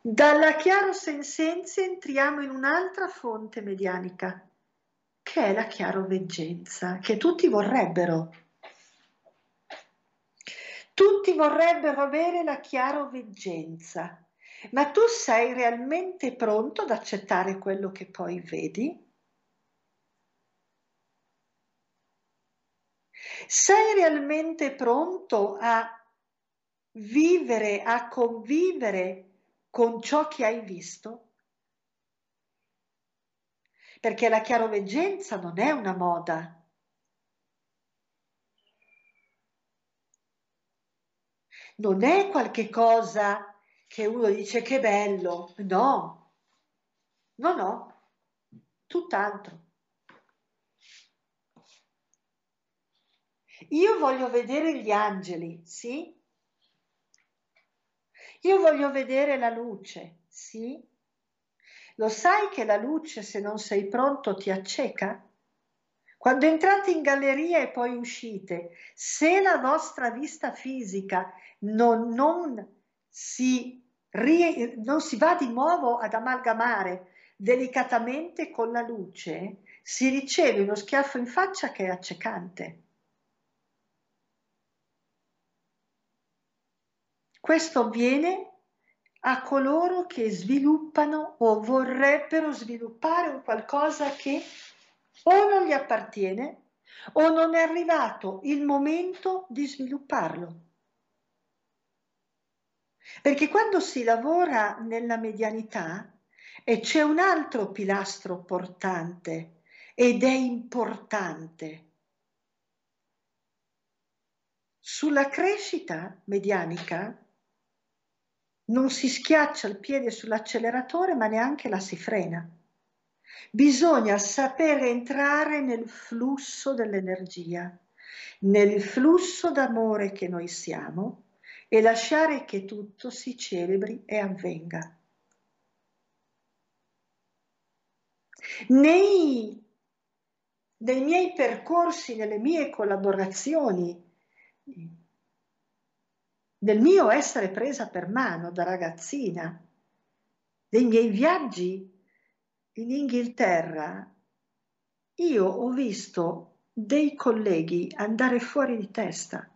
Dalla chiaro sensenza entriamo in un'altra fonte medianica, che è la chiaroveggenza, che tutti vorrebbero tutti vorrebbero avere la chiaroveggenza, ma tu sei realmente pronto ad accettare quello che poi vedi? Sei realmente pronto a vivere, a convivere con ciò che hai visto? Perché la chiaroveggenza non è una moda, non è qualche cosa che uno dice che bello, no, no, no, tutt'altro. Io voglio vedere gli angeli, sì? Io voglio vedere la luce, sì? Lo sai che la luce, se non sei pronto, ti acceca? Quando entrate in galleria e poi uscite, se la vostra vista fisica non, non, si, non si va di nuovo ad amalgamare delicatamente con la luce, si riceve uno schiaffo in faccia che è accecante. Questo avviene a coloro che sviluppano o vorrebbero sviluppare un qualcosa che o non gli appartiene o non è arrivato il momento di svilupparlo. Perché quando si lavora nella medianità e c'è un altro pilastro portante ed è importante. Sulla crescita medianica non si schiaccia il piede sull'acceleratore ma neanche la si frena. Bisogna sapere entrare nel flusso dell'energia, nel flusso d'amore che noi siamo e lasciare che tutto si celebri e avvenga. Nei, nei miei percorsi, nelle mie collaborazioni, nel mio essere presa per mano da ragazzina, dei miei viaggi in Inghilterra io ho visto dei colleghi andare fuori di testa.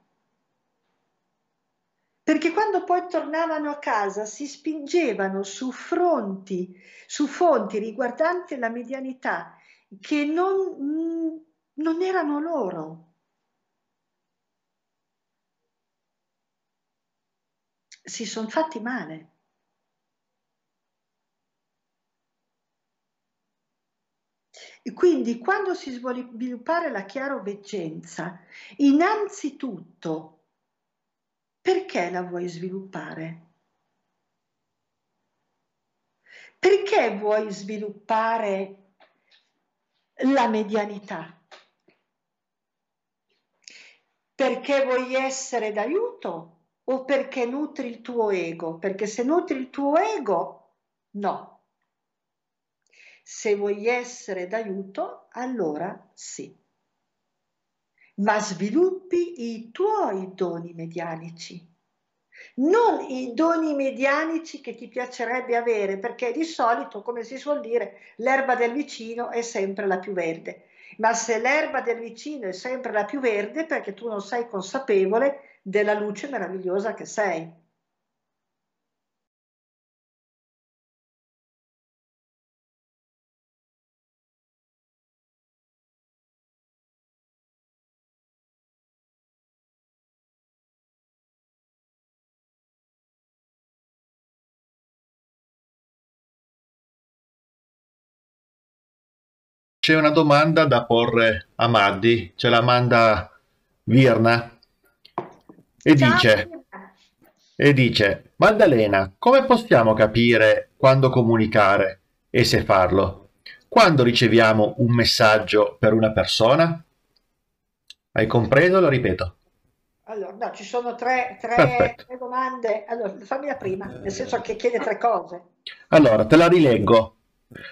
Perché quando poi tornavano a casa si spingevano su fronti, su fonti riguardanti la medianità che non, non erano loro. Si sono fatti male. Quindi quando si vuole sviluppare la chiaroveggenza, innanzitutto, perché la vuoi sviluppare? Perché vuoi sviluppare la medianità? Perché vuoi essere d'aiuto o perché nutri il tuo ego? Perché se nutri il tuo ego, no. Se vuoi essere d'aiuto, allora sì. Ma sviluppi i tuoi doni medianici, non i doni medianici che ti piacerebbe avere, perché di solito, come si suol dire, l'erba del vicino è sempre la più verde. Ma se l'erba del vicino è sempre la più verde, perché tu non sei consapevole della luce meravigliosa che sei. c'è una domanda da porre a Maddi, ce la manda Virna e dice, e dice, Maddalena, come possiamo capire quando comunicare e se farlo? Quando riceviamo un messaggio per una persona? Hai compreso? Lo ripeto. Allora, no, ci sono tre, tre, tre domande. Allora, fammi la prima, nel senso che chiede tre cose. Allora, te la rileggo.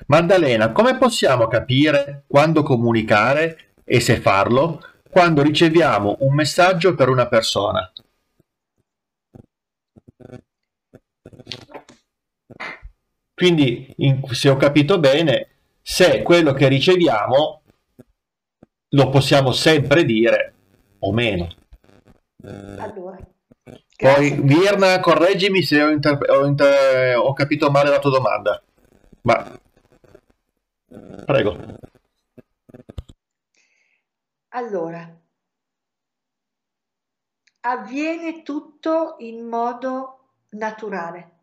Maddalena, come possiamo capire quando comunicare e se farlo quando riceviamo un messaggio per una persona? Quindi, in, se ho capito bene, se quello che riceviamo lo possiamo sempre dire o meno. Allora, Poi, Virna, correggimi se ho, inter- ho, inter- ho capito male la tua domanda. Ma Prego. Allora, avviene tutto in modo naturale,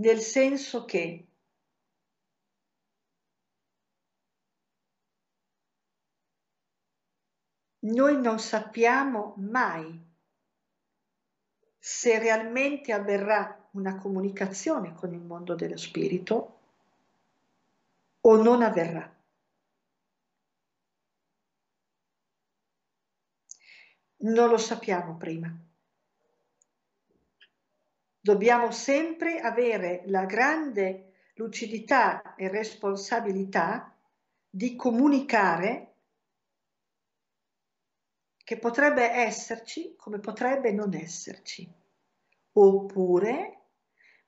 nel senso che noi non sappiamo mai se realmente avverrà una comunicazione con il mondo dello spirito o non avverrà. Non lo sappiamo prima. Dobbiamo sempre avere la grande lucidità e responsabilità di comunicare che potrebbe esserci come potrebbe non esserci. Oppure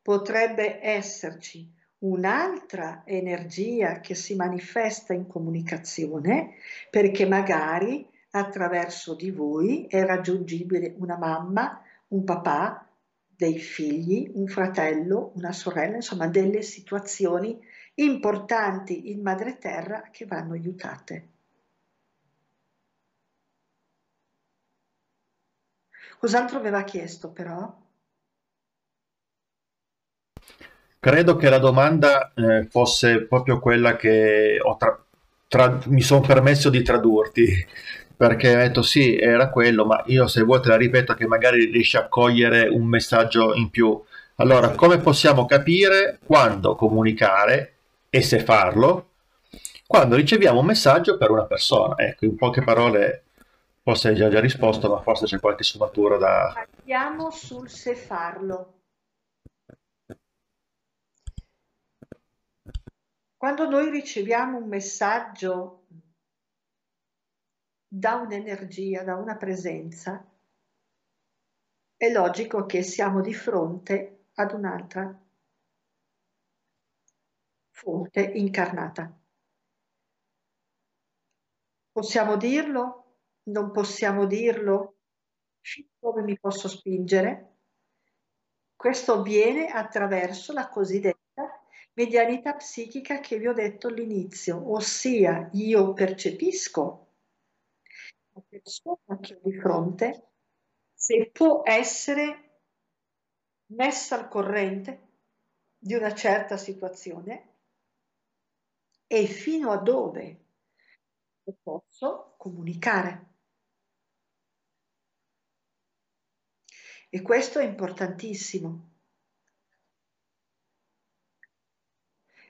potrebbe esserci un'altra energia che si manifesta in comunicazione perché magari attraverso di voi è raggiungibile una mamma, un papà, dei figli, un fratello, una sorella, insomma delle situazioni importanti in madre terra che vanno aiutate. Cos'altro aveva chiesto però? Credo che la domanda eh, fosse proprio quella che tra- tra- mi sono permesso di tradurti, perché ho detto sì, era quello, ma io se vuoi te la ripeto che magari riesci a cogliere un messaggio in più. Allora, come possiamo capire quando comunicare e se farlo? Quando riceviamo un messaggio per una persona. Ecco, in poche parole, forse hai già, già risposto, ma forse c'è qualche sfumatura da... Andiamo sul se farlo. Quando noi riceviamo un messaggio da un'energia, da una presenza, è logico che siamo di fronte ad un'altra fonte incarnata. Possiamo dirlo? Non possiamo dirlo? Come mi posso spingere? Questo avviene attraverso la cosiddetta medianità psichica che vi ho detto all'inizio, ossia io percepisco la persona che ho di fronte se può essere messa al corrente di una certa situazione e fino a dove posso comunicare. E questo è importantissimo.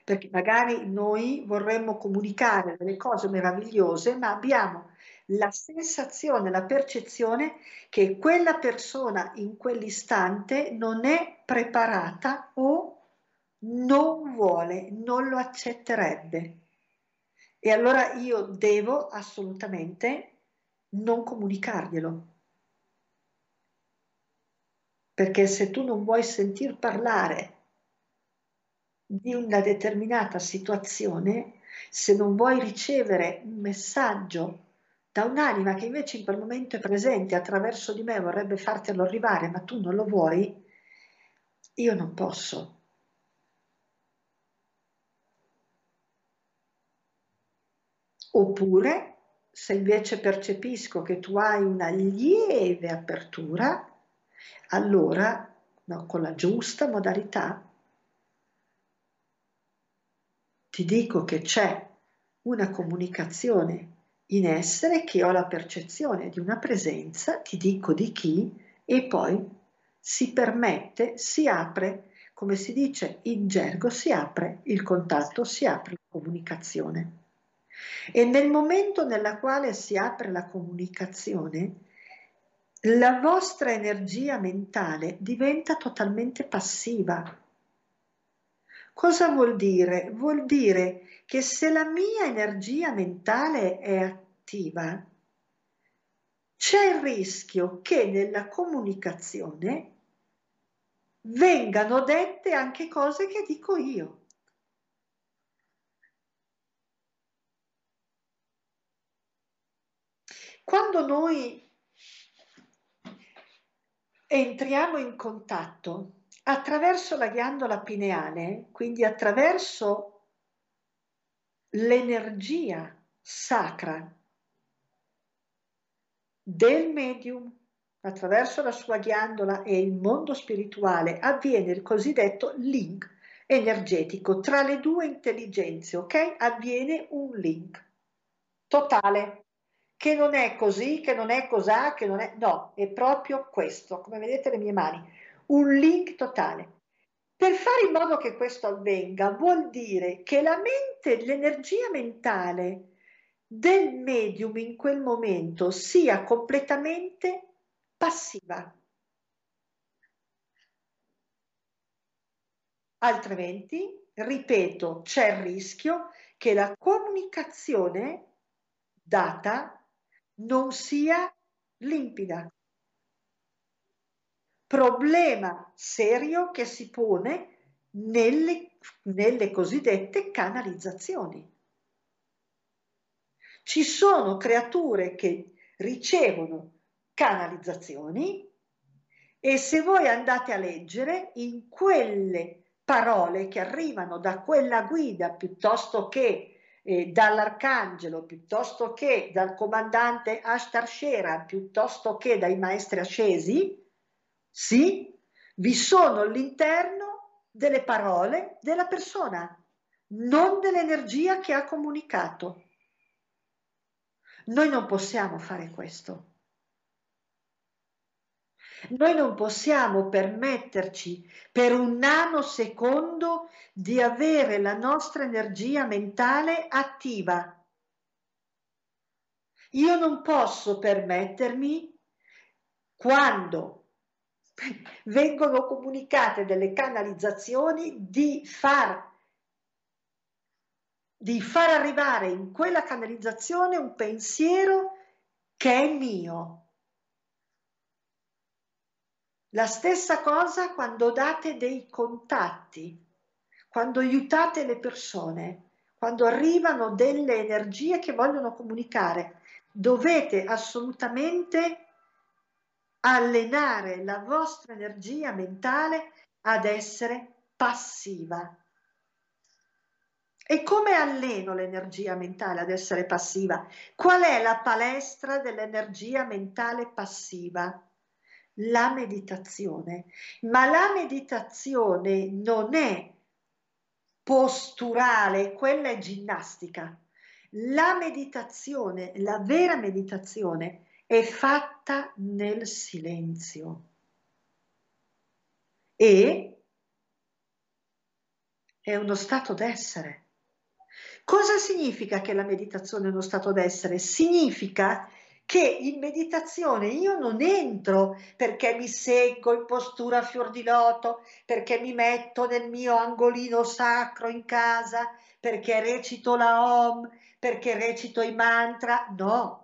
Perché magari noi vorremmo comunicare delle cose meravigliose, ma abbiamo la sensazione, la percezione che quella persona in quell'istante non è preparata o non vuole, non lo accetterebbe. E allora io devo assolutamente non comunicarglielo. Perché se tu non vuoi sentir parlare di una determinata situazione, se non vuoi ricevere un messaggio da un'anima che invece in quel momento è presente attraverso di me vorrebbe fartelo arrivare, ma tu non lo vuoi, io non posso. Oppure, se invece percepisco che tu hai una lieve apertura, allora no, con la giusta modalità ti dico che c'è una comunicazione in essere, che ho la percezione di una presenza, ti dico di chi, e poi si permette, si apre, come si dice in gergo, si apre il contatto, si apre la comunicazione. E nel momento nella quale si apre la comunicazione, la vostra energia mentale diventa totalmente passiva. Cosa vuol dire? Vuol dire che se la mia energia mentale è attiva, c'è il rischio che nella comunicazione vengano dette anche cose che dico io. Quando noi entriamo in contatto attraverso la ghiandola pineale, quindi attraverso l'energia sacra del medium, attraverso la sua ghiandola e il mondo spirituale, avviene il cosiddetto link energetico. Tra le due intelligenze, ok? Avviene un link totale che non è così, che non è cos'ha, che non è... No, è proprio questo, come vedete le mie mani, un link totale. Per fare in modo che questo avvenga vuol dire che la mente, l'energia mentale del medium in quel momento sia completamente passiva. Altrimenti, ripeto, c'è il rischio che la comunicazione data non sia limpida. Problema serio che si pone nelle, nelle cosiddette canalizzazioni. Ci sono creature che ricevono canalizzazioni e se voi andate a leggere in quelle parole che arrivano da quella guida piuttosto che eh, dall'arcangelo piuttosto che dal comandante Ashtarshera piuttosto che dai maestri ascesi, sì, vi sono all'interno delle parole della persona, non dell'energia che ha comunicato. Noi non possiamo fare questo. Noi non possiamo permetterci per un nanosecondo di avere la nostra energia mentale attiva. Io non posso permettermi quando vengono comunicate delle canalizzazioni di far, di far arrivare in quella canalizzazione un pensiero che è mio, la stessa cosa quando date dei contatti, quando aiutate le persone, quando arrivano delle energie che vogliono comunicare. Dovete assolutamente allenare la vostra energia mentale ad essere passiva. E come alleno l'energia mentale ad essere passiva? Qual è la palestra dell'energia mentale passiva? la meditazione, ma la meditazione non è posturale, quella è ginnastica. La meditazione, la vera meditazione è fatta nel silenzio e è uno stato d'essere. Cosa significa che la meditazione è uno stato d'essere? Significa che in meditazione io non entro perché mi seggo in postura a fior di loto, perché mi metto nel mio angolino sacro in casa, perché recito la Om, perché recito i mantra, no.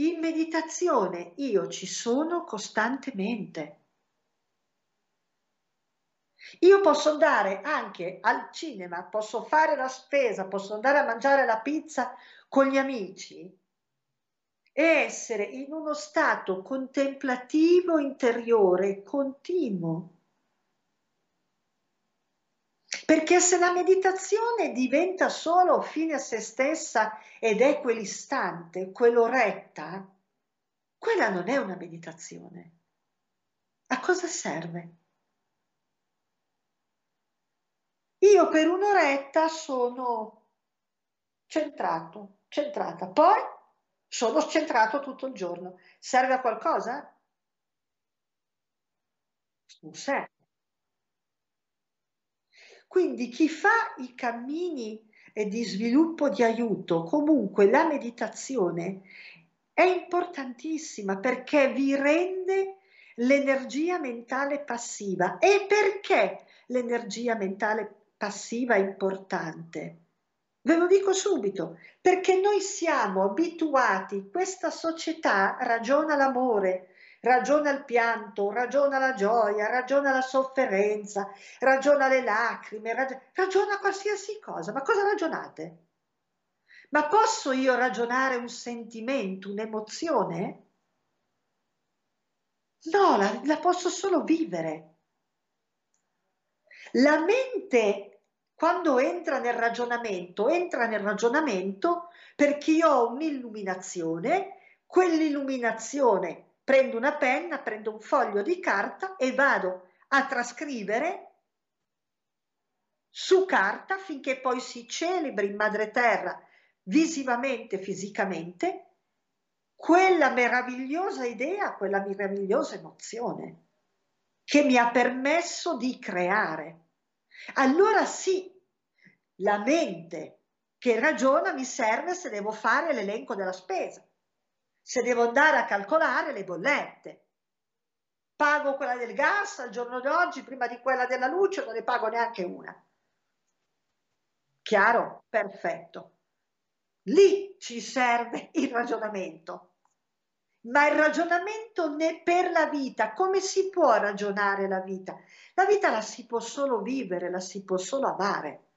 In meditazione io ci sono costantemente. Io posso andare anche al cinema, posso fare la spesa, posso andare a mangiare la pizza con gli amici e essere in uno stato contemplativo interiore continuo. Perché se la meditazione diventa solo fine a se stessa ed è quell'istante, quell'oretta, quella non è una meditazione. A cosa serve? Io per un'oretta sono centrato, centrata. Poi sono centrato tutto il giorno. Serve a qualcosa? Non serve. Quindi chi fa i cammini di sviluppo di aiuto, comunque la meditazione è importantissima perché vi rende l'energia mentale passiva. E perché l'energia mentale passiva è importante? Ve lo dico subito, perché noi siamo abituati, questa società ragiona l'amore, ragiona il pianto, ragiona la gioia, ragiona la sofferenza, ragiona le lacrime, ragiona, ragiona qualsiasi cosa. Ma cosa ragionate? Ma posso io ragionare un sentimento, un'emozione? No, la, la posso solo vivere. La mente quando entra nel ragionamento, entra nel ragionamento perché io ho un'illuminazione, quell'illuminazione prendo una penna, prendo un foglio di carta e vado a trascrivere su carta finché poi si celebri in madre terra visivamente, fisicamente, quella meravigliosa idea, quella meravigliosa emozione che mi ha permesso di creare. Allora sì, la mente che ragiona mi serve se devo fare l'elenco della spesa, se devo andare a calcolare le bollette. Pago quella del gas al giorno d'oggi, prima di quella della luce non ne pago neanche una. Chiaro? Perfetto. Lì ci serve il ragionamento. Ma il ragionamento ne per la vita, come si può ragionare la vita? La vita la si può solo vivere, la si può solo amare.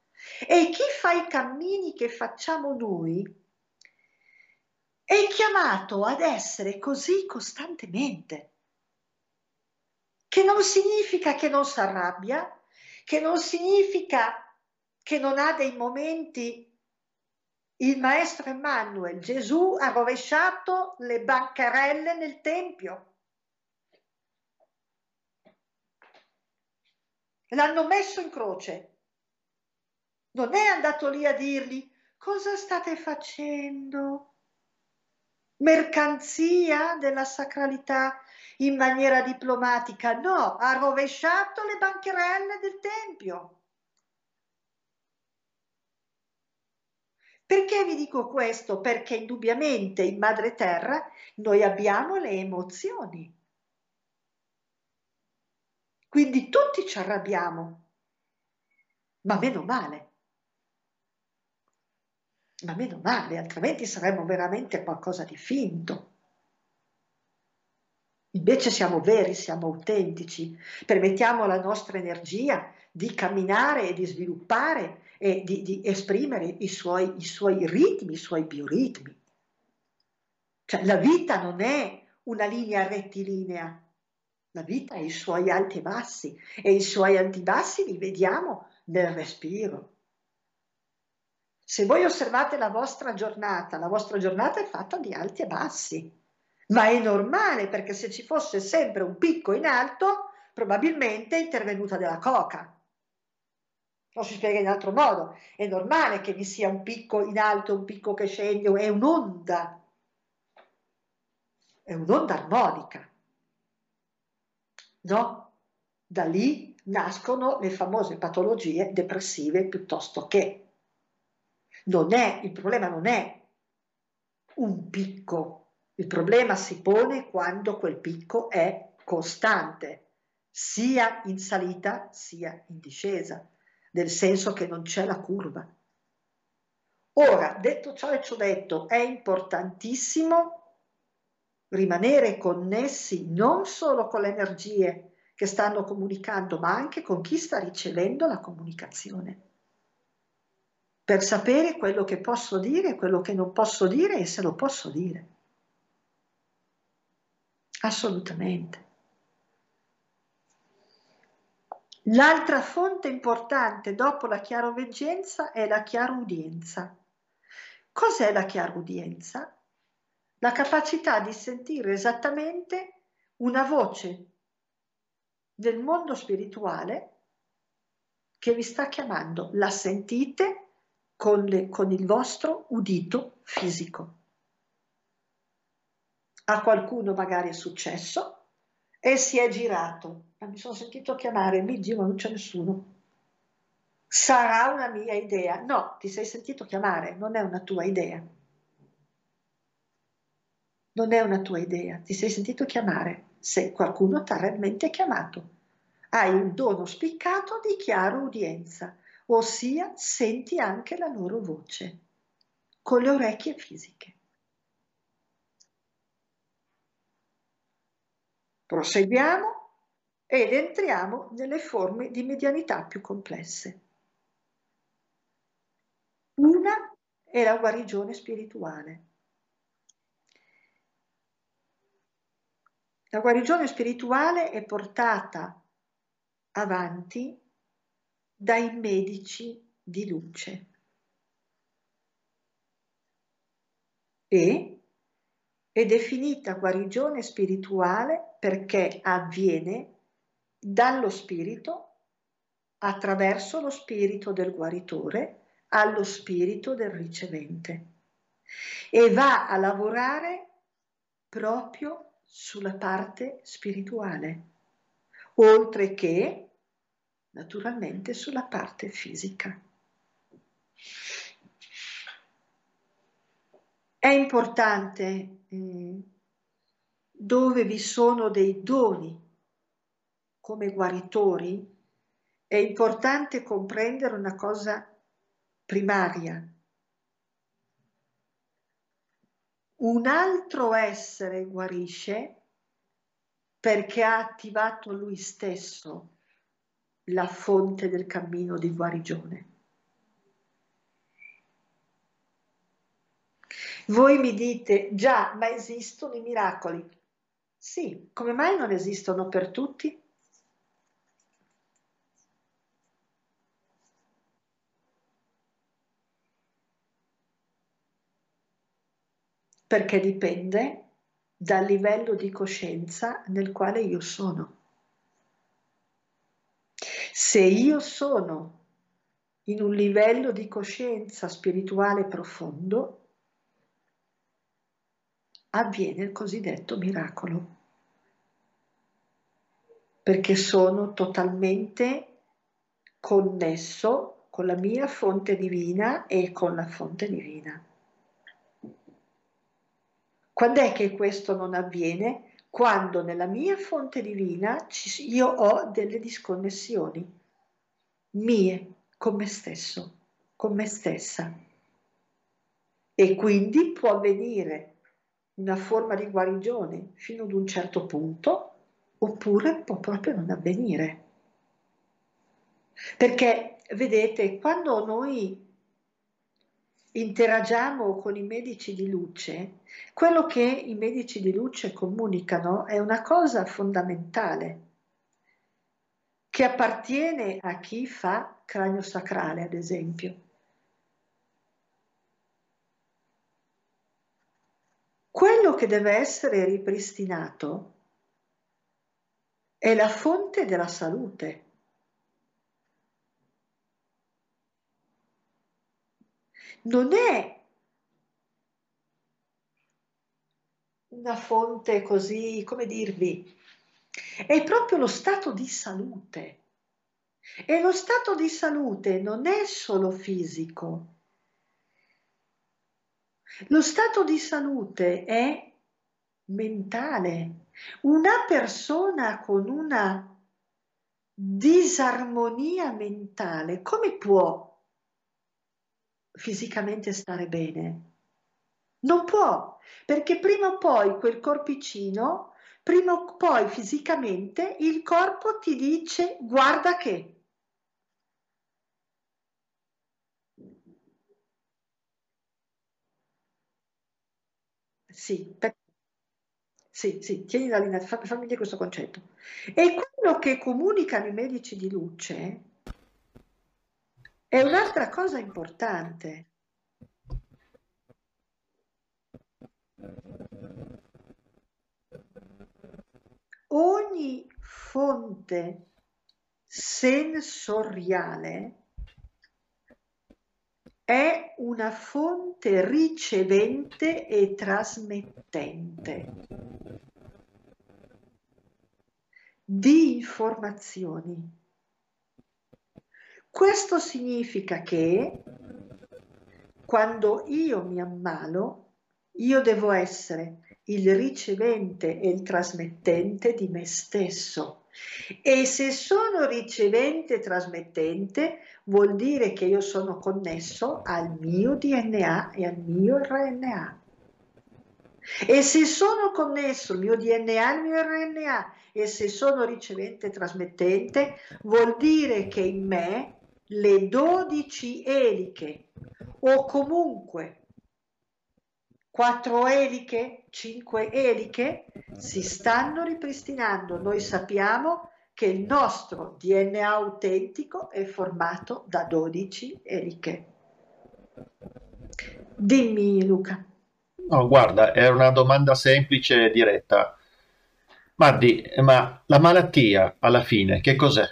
E chi fa i cammini che facciamo noi è chiamato ad essere così costantemente, che non significa che non si arrabbia, che non significa che non ha dei momenti il maestro Emanuele, Gesù ha rovesciato le bancarelle nel Tempio. L'hanno messo in croce. Non è andato lì a dirgli cosa state facendo? Mercanzia della sacralità in maniera diplomatica? No, ha rovesciato le bancherelle del Tempio. Perché vi dico questo? Perché indubbiamente in madre terra noi abbiamo le emozioni. Quindi tutti ci arrabbiamo, ma meno male. Ma meno male, altrimenti saremmo veramente qualcosa di finto. Invece siamo veri, siamo autentici, permettiamo alla nostra energia di camminare e di sviluppare e di, di esprimere i suoi, i suoi ritmi, i suoi bioritmi. Cioè la vita non è una linea rettilinea, la vita ha i suoi alti e bassi e i suoi alti e bassi li vediamo nel respiro. Se voi osservate la vostra giornata, la vostra giornata è fatta di alti e bassi, ma è normale perché se ci fosse sempre un picco in alto, probabilmente è intervenuta della coca non si spiega in altro modo. È normale che vi sia un picco in alto, un picco che scende, è un'onda, è un'onda armonica. No? Da lì nascono le famose patologie depressive piuttosto che. Non è, il problema non è un picco, il problema si pone quando quel picco è costante, sia in salita sia in discesa, nel senso che non c'è la curva. Ora, detto ciò e ciò detto, è importantissimo rimanere connessi non solo con le energie che stanno comunicando, ma anche con chi sta ricevendo la comunicazione, per sapere quello che posso dire, quello che non posso dire e se lo posso dire. Assolutamente. L'altra fonte importante dopo la chiaroveggenza è la chiarudienza. Cos'è la chiarudienza? La capacità di sentire esattamente una voce del mondo spirituale che vi sta chiamando. La sentite con, le, con il vostro udito fisico. A qualcuno magari è successo e si è girato. Ma mi sono sentito chiamare, mi giro, non c'è nessuno. Sarà una mia idea. No, ti sei sentito chiamare, non è una tua idea. Non è una tua idea, ti sei sentito chiamare se qualcuno ti ha realmente chiamato. Hai il dono spiccato di chiara udienza, ossia senti anche la loro voce con le orecchie fisiche. Proseguiamo ed entriamo nelle forme di medianità più complesse. Una è la guarigione spirituale. La guarigione spirituale è portata avanti dai medici di luce. E? È definita guarigione spirituale perché avviene dallo spirito attraverso lo spirito del guaritore allo spirito del ricevente. E va a lavorare proprio sulla parte spirituale, oltre che naturalmente sulla parte fisica. È importante eh, dove vi sono dei doni come guaritori, è importante comprendere una cosa primaria. Un altro essere guarisce perché ha attivato lui stesso la fonte del cammino di guarigione. Voi mi dite, già, ma esistono i miracoli? Sì, come mai non esistono per tutti? Perché dipende dal livello di coscienza nel quale io sono. Se io sono in un livello di coscienza spirituale profondo, avviene il cosiddetto miracolo, perché sono totalmente connesso con la mia fonte divina e con la fonte divina. Quando è che questo non avviene? Quando nella mia fonte divina io ho delle disconnessioni mie con me stesso, con me stessa. E quindi può avvenire una forma di guarigione fino ad un certo punto, oppure può proprio non avvenire. Perché, vedete, quando noi interagiamo con i medici di luce, quello che i medici di luce comunicano è una cosa fondamentale, che appartiene a chi fa cranio sacrale, ad esempio. Quello che deve essere ripristinato è la fonte della salute. Non è una fonte così, come dirvi, è proprio lo stato di salute. E lo stato di salute non è solo fisico. Lo stato di salute è mentale. Una persona con una disarmonia mentale, come può fisicamente stare bene? Non può, perché prima o poi quel corpicino, prima o poi fisicamente il corpo ti dice guarda che. Sì, perché sì, sì, tieni la linea, fammi dire questo concetto. E quello che comunicano i medici di luce è un'altra cosa importante. Ogni fonte sensoriale è una fonte ricevente e trasmettente di informazioni. Questo significa che quando io mi ammalo, io devo essere il ricevente e il trasmettente di me stesso. E se sono ricevente e trasmettente, vuol dire che io sono connesso al mio DNA e al mio RNA. E se sono connesso al mio DNA e al mio RNA e se sono ricevente e trasmettente, vuol dire che in me le 12 eliche o comunque 4 eliche, 5 eliche si stanno ripristinando. Noi sappiamo che il nostro DNA autentico è formato da 12 eliche. Dimmi Luca. No, guarda, è una domanda semplice e diretta. Maddi, ma la malattia alla fine che cos'è?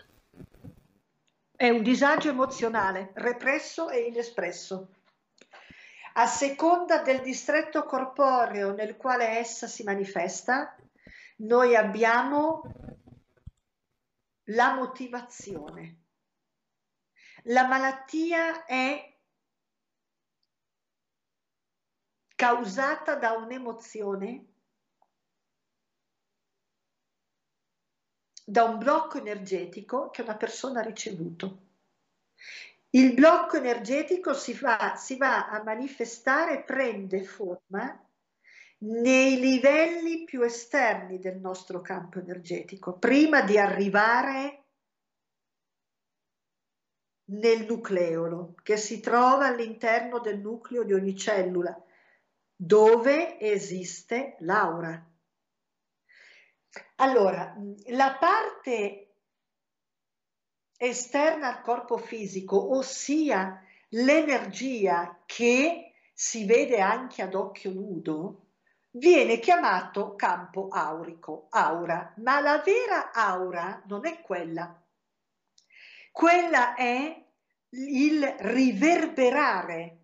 È un disagio emozionale, represso e inespresso. A seconda del distretto corporeo nel quale essa si manifesta, noi abbiamo la motivazione. La malattia è causata da un'emozione, da un blocco energetico che una persona ha ricevuto. Il blocco energetico si va, si va a manifestare, prende forma nei livelli più esterni del nostro campo energetico, prima di arrivare nel nucleolo, che si trova all'interno del nucleo di ogni cellula, dove esiste l'aura. Allora, la parte esterna al corpo fisico, ossia l'energia che si vede anche ad occhio nudo, viene chiamato campo aurico, aura, ma la vera aura non è quella. Quella è il riverberare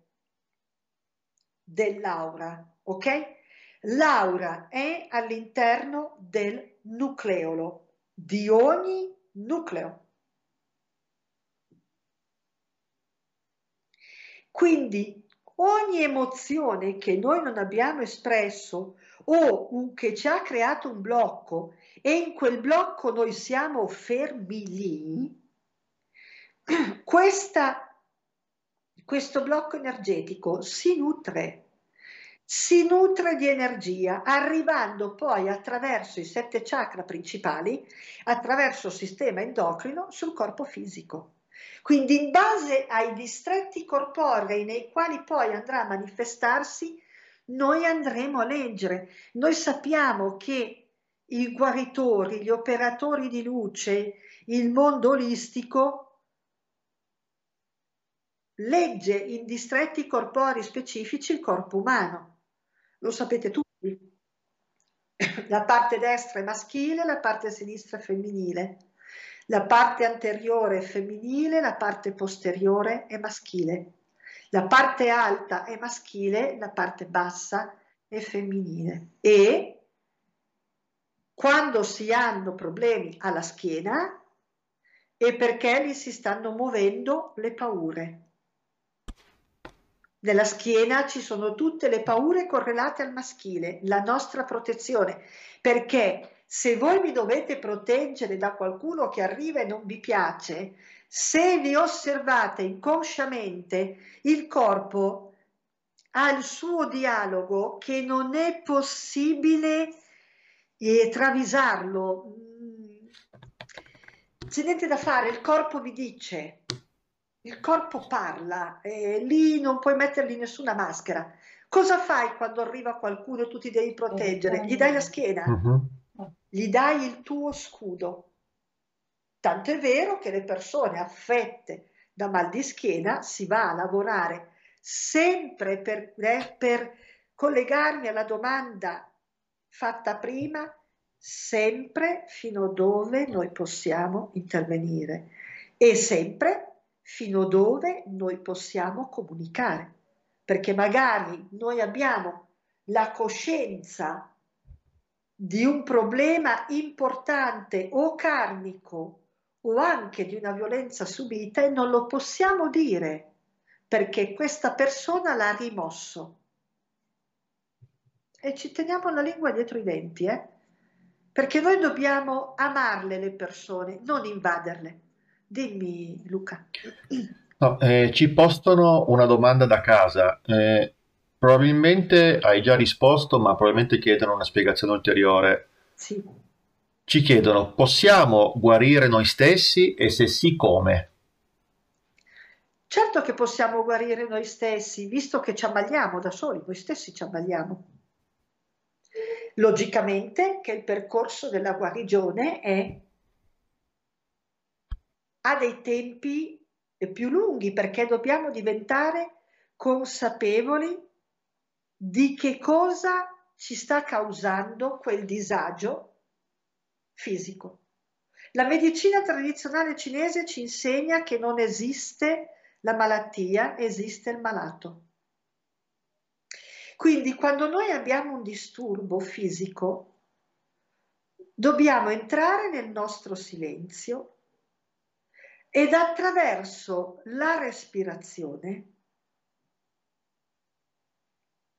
dell'aura, ok? L'aura è all'interno del nucleolo, di ogni nucleo. Quindi ogni emozione che noi non abbiamo espresso o che ci ha creato un blocco e in quel blocco noi siamo fermi lì, *clears throat* questa, questo blocco energetico si nutre, si nutre di energia, arrivando poi attraverso i sette chakra principali, attraverso il sistema endocrino sul corpo fisico. Quindi in base ai distretti corporei nei quali poi andrà a manifestarsi, noi andremo a leggere. Noi sappiamo che i guaritori, gli operatori di luce, il mondo olistico legge in distretti corporei specifici il corpo umano. Lo sapete tutti. La parte destra è maschile, la parte sinistra è femminile. La parte anteriore è femminile, la parte posteriore è maschile. La parte alta è maschile, la parte bassa è femminile. E quando si hanno problemi alla schiena è perché lì si stanno muovendo le paure. Nella schiena ci sono tutte le paure correlate al maschile, la nostra protezione, perché se voi vi dovete proteggere da qualcuno che arriva e non vi piace, se vi osservate inconsciamente, il corpo ha il suo dialogo che non è possibile eh, travisarlo. Mm. C'è niente da fare, il corpo vi dice, il corpo parla, eh, lì non puoi mettergli nessuna maschera. Cosa fai quando arriva qualcuno e tu ti devi proteggere? Gli dai la schiena, uh-huh. gli dai il tuo scudo. Tanto è vero che le persone affette da mal di schiena si va a lavorare sempre per, eh, per collegarmi alla domanda fatta prima, sempre fino a dove noi possiamo intervenire e sempre fino dove noi possiamo comunicare, perché magari noi abbiamo la coscienza di un problema importante o karmico o anche di una violenza subita e non lo possiamo dire perché questa persona l'ha rimosso. E ci teniamo la lingua dietro i denti, eh? perché noi dobbiamo amarle le persone, non invaderle. Dimmi Luca. No, eh, ci postano una domanda da casa. Eh, probabilmente hai già risposto, ma probabilmente chiedono una spiegazione ulteriore. Sì. Ci chiedono, possiamo guarire noi stessi e se sì come? Certo che possiamo guarire noi stessi, visto che ci ammaliamo da soli, noi stessi ci ammaliamo. Logicamente che il percorso della guarigione è ha dei tempi più lunghi perché dobbiamo diventare consapevoli di che cosa ci sta causando quel disagio fisico. La medicina tradizionale cinese ci insegna che non esiste la malattia, esiste il malato. Quindi quando noi abbiamo un disturbo fisico, dobbiamo entrare nel nostro silenzio ed attraverso la respirazione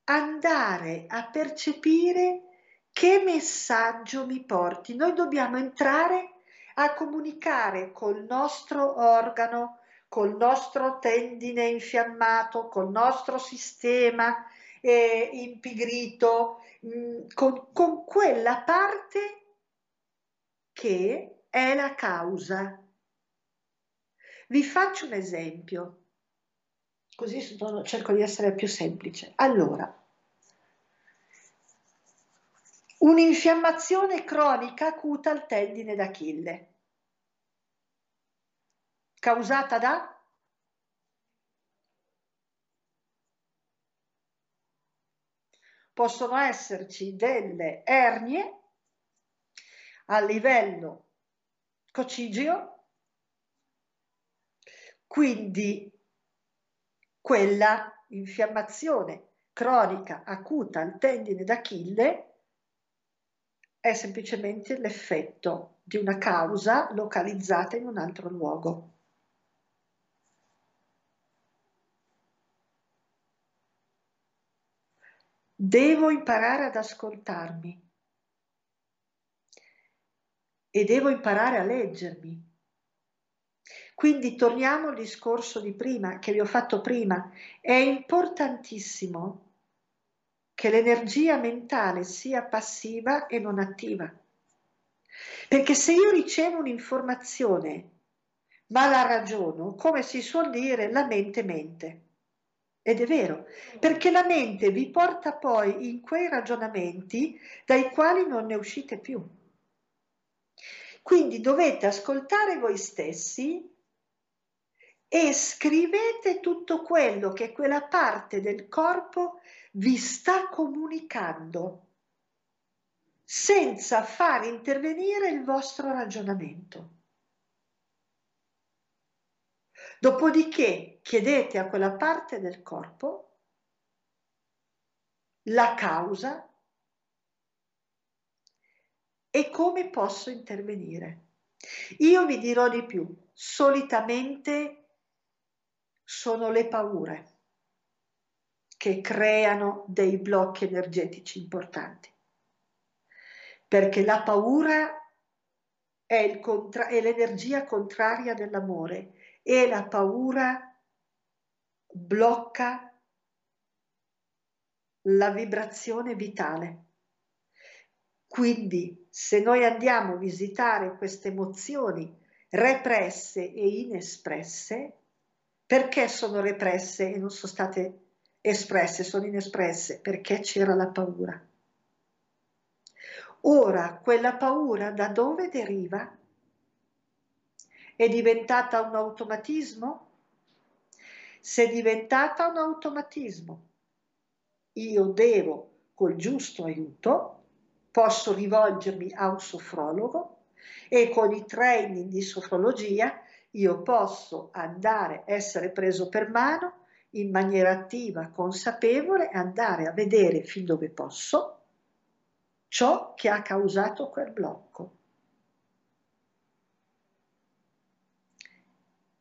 andare a percepire che messaggio mi porti. Noi dobbiamo entrare a comunicare col nostro organo, col nostro tendine infiammato, col nostro sistema eh, impigrito, mh, mm, con, con quella parte che è la causa vi faccio un esempio, così cerco di essere più semplice. Allora, un'infiammazione cronica acuta al tendine d'Achille, causata da? Possono esserci delle ernie a livello cocigeo quindi quella infiammazione cronica acuta al tendine d'Achille è semplicemente l'effetto di una causa localizzata in un altro luogo. Devo imparare ad ascoltarmi e devo imparare a leggermi quindi torniamo al discorso di prima, che vi ho fatto prima. È importantissimo che l'energia mentale sia passiva e non attiva. Perché se io ricevo un'informazione ma la ragiono, come si suol dire, la mente mente. Ed è vero, perché la mente vi porta poi in quei ragionamenti dai quali non ne uscite più. Quindi dovete ascoltare voi stessi e scrivete tutto quello che quella parte del corpo vi sta comunicando senza far intervenire il vostro ragionamento. Dopodiché chiedete a quella parte del corpo la causa e come posso intervenire. Io vi dirò di più, solitamente sono le paure che creano dei blocchi energetici importanti, perché la paura è, contra- è l'energia contraria dell'amore e la paura blocca la vibrazione vitale. Quindi se noi andiamo a visitare queste emozioni represse e inespresse, perché sono represse e non sono state espresse, sono inespresse? Perché c'era la paura. Ora, quella paura da dove deriva? È diventata un automatismo? Se è diventata un automatismo, io devo, col giusto aiuto, posso rivolgermi a un sofrologo e con i training di sofrologia io posso andare, essere preso per mano in maniera attiva, consapevole, andare a vedere fin dove posso ciò che ha causato quel blocco.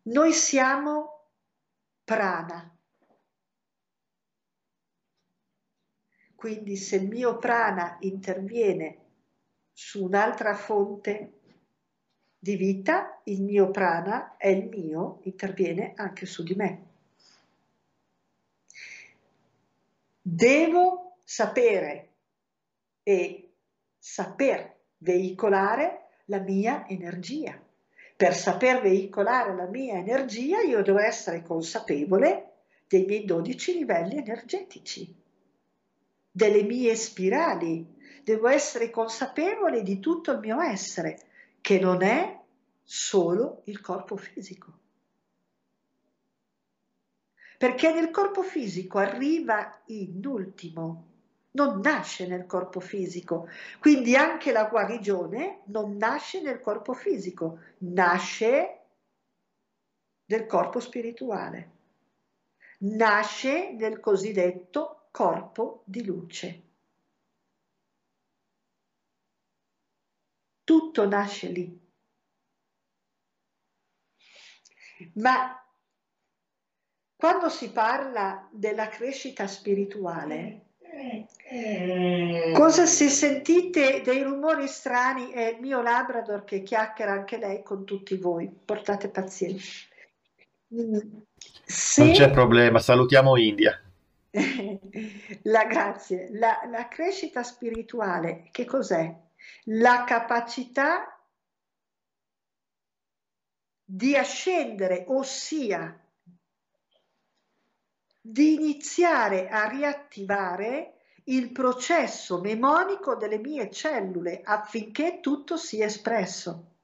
Noi siamo prana, Quindi se il mio prana interviene su un'altra fonte di vita, il mio prana è il mio, interviene anche su di me. Devo sapere e saper veicolare la mia energia. Per saper veicolare la mia energia io devo essere consapevole dei miei 12 livelli energetici delle mie spirali, devo essere consapevole di tutto il mio essere, che non è solo il corpo fisico. Perché nel corpo fisico arriva in ultimo, non nasce nel corpo fisico. Quindi anche la guarigione non nasce nel corpo fisico, nasce nel corpo spirituale, nasce nel cosiddetto corpo di luce. Tutto nasce lì. Ma quando si parla della crescita spirituale, cosa se sentite dei rumori strani è il mio Labrador che chiacchiera anche lei con tutti voi, portate pazienza. Se... Non c'è problema, salutiamo India. *laughs* la grazie, la, la crescita spirituale, che cos'è? La capacità di ascendere, ossia di iniziare a riattivare il processo memonico delle mie cellule affinché tutto sia espresso.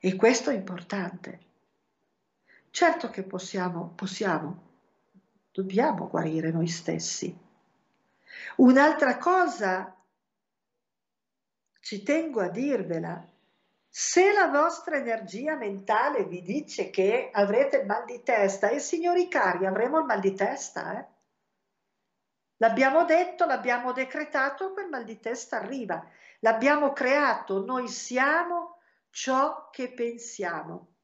E questo è importante. Certo che possiamo, possiamo, dobbiamo guarire noi stessi. Un'altra cosa, ci tengo a dirvela, se la vostra energia mentale vi dice che avrete il mal di testa, e signori cari, avremo il mal di testa, eh? L'abbiamo detto, l'abbiamo decretato, quel mal di testa arriva. L'abbiamo creato, noi siamo ciò che pensiamo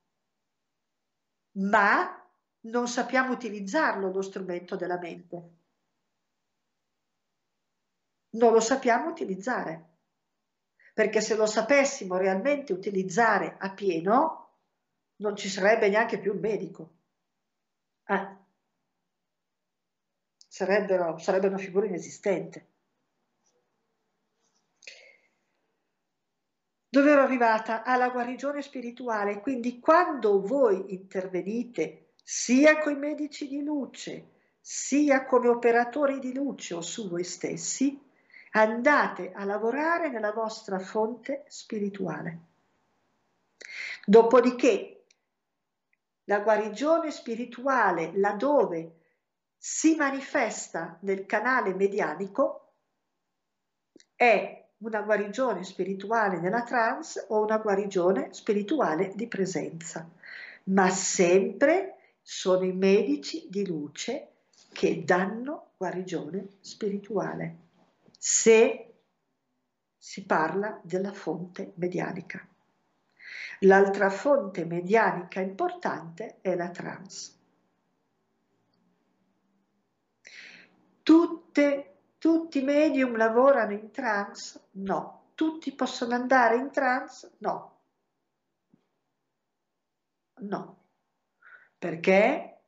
ma non sappiamo utilizzarlo lo strumento della mente. Non lo sappiamo utilizzare, perché se lo sapessimo realmente utilizzare a pieno, non ci sarebbe neanche più un medico. Eh. Sarebbero, sarebbe una figura inesistente. dove ero arrivata alla guarigione spirituale. Quindi quando voi intervenite sia con i medici di luce, sia come operatori di luce o su voi stessi, andate a lavorare nella vostra fonte spirituale. Dopodiché, la guarigione spirituale, laddove si manifesta nel canale medianico, è una guarigione spirituale nella trance o una guarigione spirituale di presenza, ma sempre sono i medici di luce che danno guarigione spirituale, se si parla della fonte medianica. L'altra fonte medianica importante è la trance. Tutte, tutti i medium lavorano in trance? No. Tutti possono andare in trance? No. No. Perché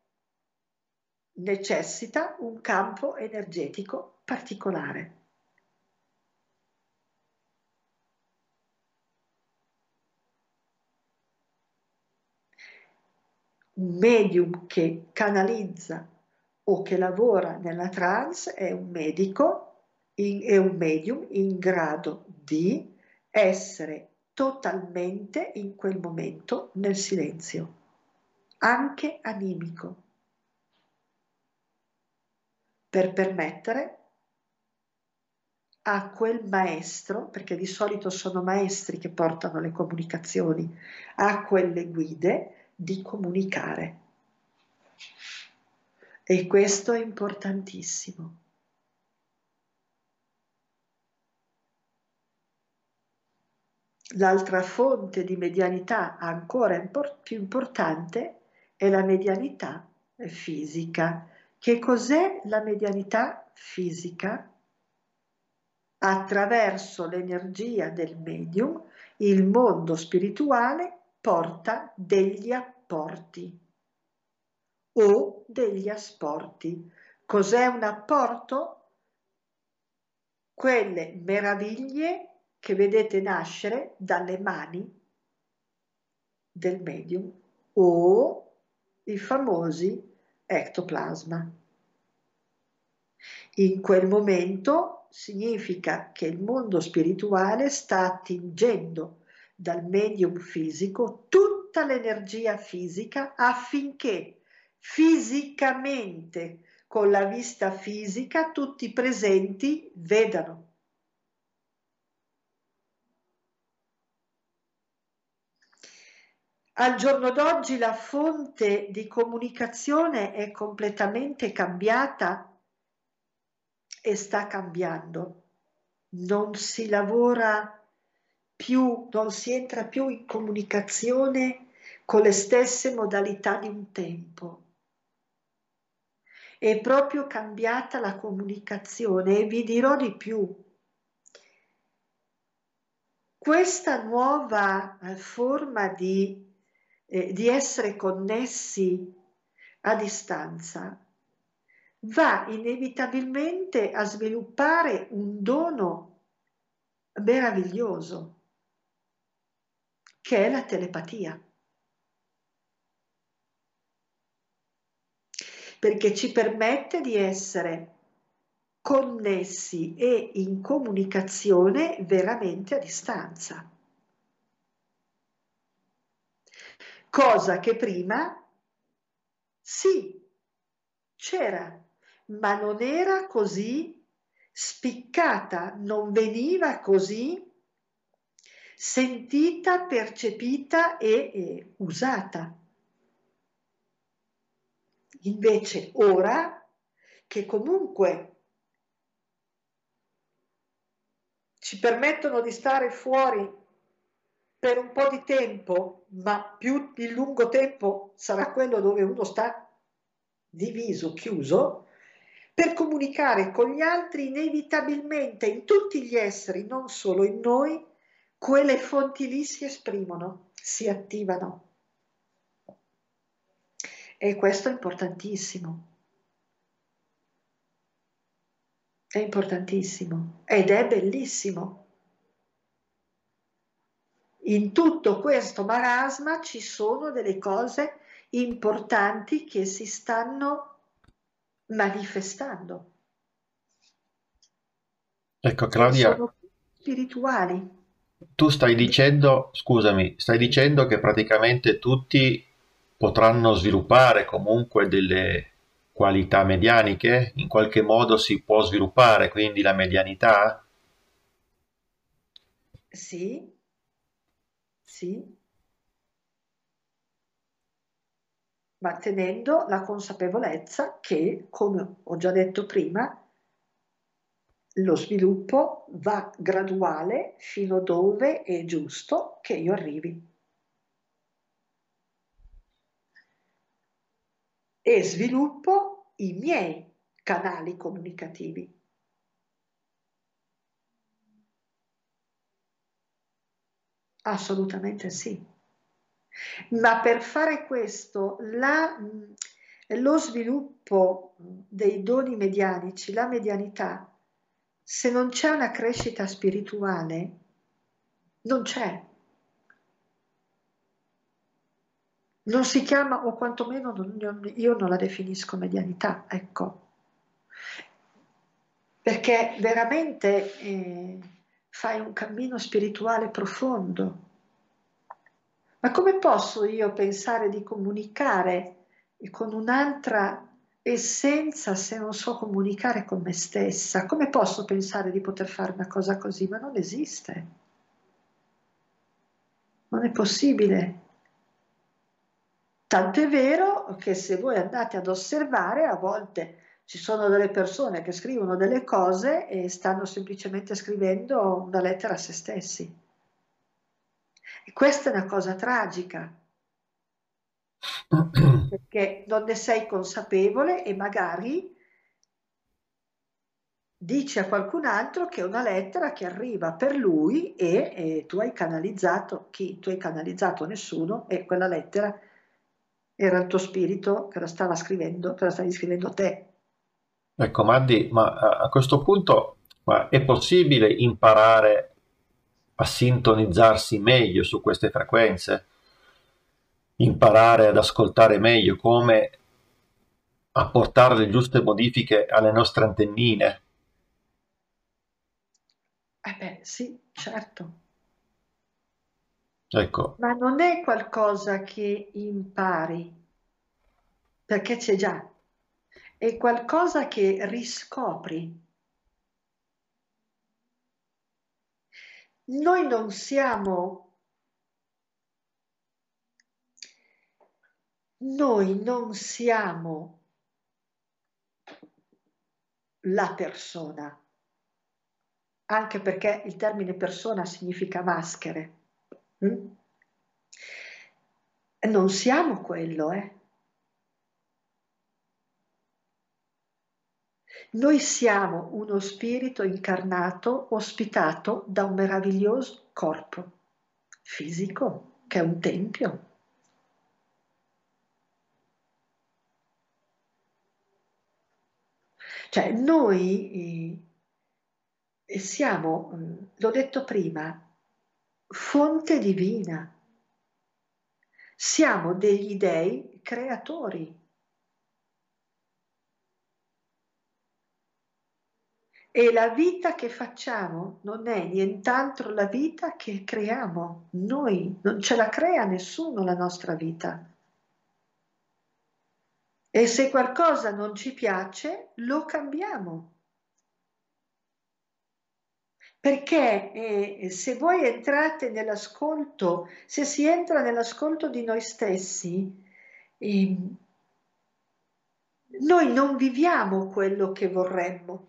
necessita un campo energetico particolare. Un medium che canalizza o che lavora nella trance è un medico, in, è un medium in grado di essere totalmente in quel momento nel silenzio, anche animico, per permettere a quel maestro, perché di solito sono maestri che portano le comunicazioni, a quelle guide di comunicare. E questo è importantissimo. L'altra fonte di medianità ancora import più importante è la medianità fisica. Che cos'è la medianità fisica? Attraverso l'energia del medium il mondo spirituale porta degli apporti o degli asporti. Cos'è un apporto? Quelle meraviglie che vedete nascere dalle mani del medium o i famosi ectoplasma. In quel momento significa che il mondo spirituale sta attingendo dal medium fisico tutta l'energia fisica affinché fisicamente, con la vista fisica, tutti i presenti vedano. Al giorno d'oggi la fonte di comunicazione è completamente cambiata e sta cambiando. Non si lavora più, non si entra più in comunicazione con le stesse modalità di un tempo è proprio cambiata la comunicazione e vi dirò di più. Questa nuova eh, forma di, eh, di essere connessi a distanza va inevitabilmente a sviluppare un dono meraviglioso che è la telepatia. perché ci permette di essere connessi e in comunicazione veramente a distanza. Cosa che prima sì, c'era, ma non era così spiccata, non veniva così sentita, percepita e, e usata. Invece ora, che comunque ci permettono di stare fuori per un po' di tempo, ma più il lungo tempo sarà quello dove uno sta diviso, chiuso, per comunicare con gli altri inevitabilmente in tutti gli esseri, non solo in noi, quelle fonti lì si esprimono, si attivano. E questo è importantissimo. È importantissimo ed è bellissimo. In tutto questo marasma ci sono delle cose importanti che si stanno manifestando. Ecco Claudia, sono spirituali. Tu stai dicendo, scusami, stai dicendo che praticamente tutti potranno sviluppare comunque delle qualità medianiche? In qualche modo si può sviluppare quindi la medianità? Sì, sì, mantenendo la consapevolezza che, come ho già detto prima, lo sviluppo va graduale fino dove è giusto che io arrivi. E sviluppo i miei canali comunicativi. Assolutamente sì. Ma per fare questo la, lo sviluppo dei doni medianici, la medianità, se non c'è una crescita spirituale, non c'è. Non si chiama, o quantomeno non, io non la definisco medianità, ecco. Perché veramente... Eh, fai un cammino spirituale profondo. Ma come posso io pensare di comunicare con un'altra essenza se non so comunicare con me stessa? Come posso pensare di poter fare una cosa così? Ma non esiste. Non è possibile. Tanto è vero che se voi andate ad osservare, a volte ci sono delle persone che scrivono delle cose e stanno semplicemente scrivendo una lettera a se stessi. E questa è una cosa tragica, perché non ne sei consapevole e magari dici a qualcun altro che è una lettera che arriva per lui e, e tu hai canalizzato chi? Tu hai canalizzato nessuno e quella lettera era il tuo spirito che la stava scrivendo, che la stavi scrivendo te. Ecco, Maddi, ma a questo punto è possibile imparare a sintonizzarsi meglio su queste frequenze? Imparare ad ascoltare meglio come apportare le giuste modifiche alle nostre antennine? Eh beh, sì, certo. Ecco. Ma non è qualcosa che impari, perché c'è già è qualcosa che riscopri. Noi non siamo, noi non siamo la persona, anche perché il termine persona significa maschere. Mm? Non siamo quello, eh? Noi siamo uno spirito incarnato ospitato da un meraviglioso corpo fisico che è un tempio. Cioè noi eh, siamo, mm, l'ho detto prima, fonte divina. Siamo degli dei creatori. E la vita che facciamo non è nient'altro la vita che creiamo noi, non ce la crea nessuno la nostra vita. E se qualcosa non ci piace, lo cambiamo. Perché eh, se voi entrate nell'ascolto, se si entra nell'ascolto di noi stessi, eh, noi non viviamo quello che vorremmo.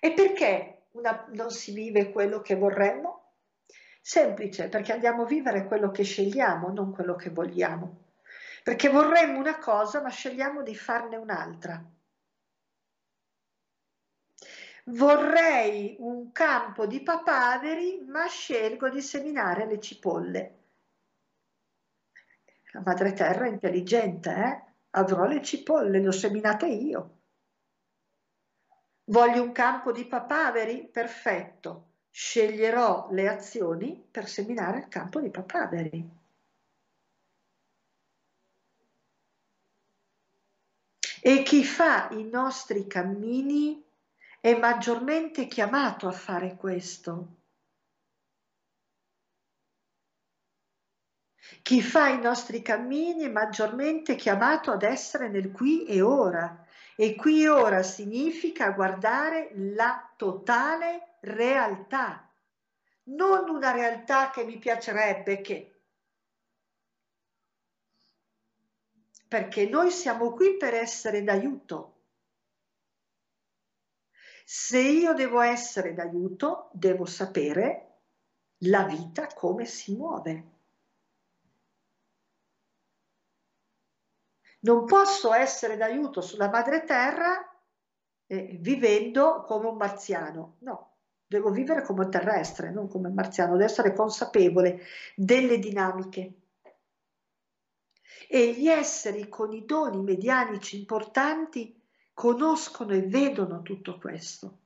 E perché una, non si vive quello che vorremmo? Semplice, perché andiamo a vivere quello che scegliamo, non quello che vogliamo. Perché vorremmo una cosa, ma scegliamo di farne un'altra. Vorrei un campo di papaveri, ma scelgo di seminare le cipolle. La madre terra è intelligente, eh? Avrò le cipolle, le ho seminate io. Voglio un campo di papaveri? Perfetto. Sceglierò le azioni per seminare il campo di papaveri. E chi fa i nostri cammini è maggiormente chiamato a fare questo. Chi fa i nostri cammini è maggiormente chiamato ad essere nel qui e ora, e qui ora significa guardare la totale realtà, non una realtà che mi piacerebbe che. Perché noi siamo qui per essere d'aiuto. Se io devo essere d'aiuto, devo sapere la vita come si muove. Non posso essere d'aiuto sulla madre terra eh, vivendo come un marziano, no, devo vivere come terrestre, non come marziano, devo essere consapevole delle dinamiche. E gli esseri con i doni medianici importanti conoscono e vedono tutto questo.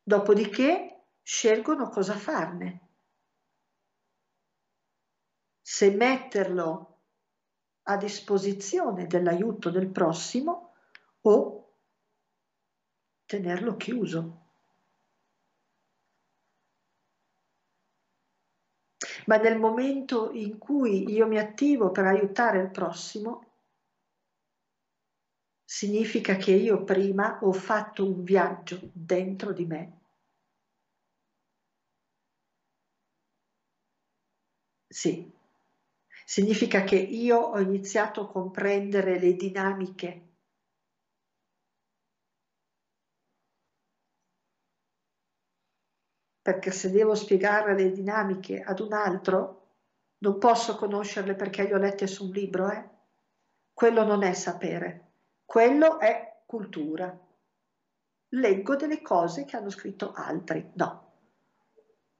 Dopodiché scelgono cosa farne. Se metterlo a disposizione dell'aiuto del prossimo o tenerlo chiuso. Ma nel momento in cui io mi attivo per aiutare il prossimo, significa che io prima ho fatto un viaggio dentro di me. Sì, significa che io ho iniziato a comprendere le dinamiche perché se devo spiegare le dinamiche ad un altro, non posso conoscerle perché le ho lette su un libro, eh? Quello non è sapere. Quello è cultura. Leggo delle cose che hanno scritto altri. No.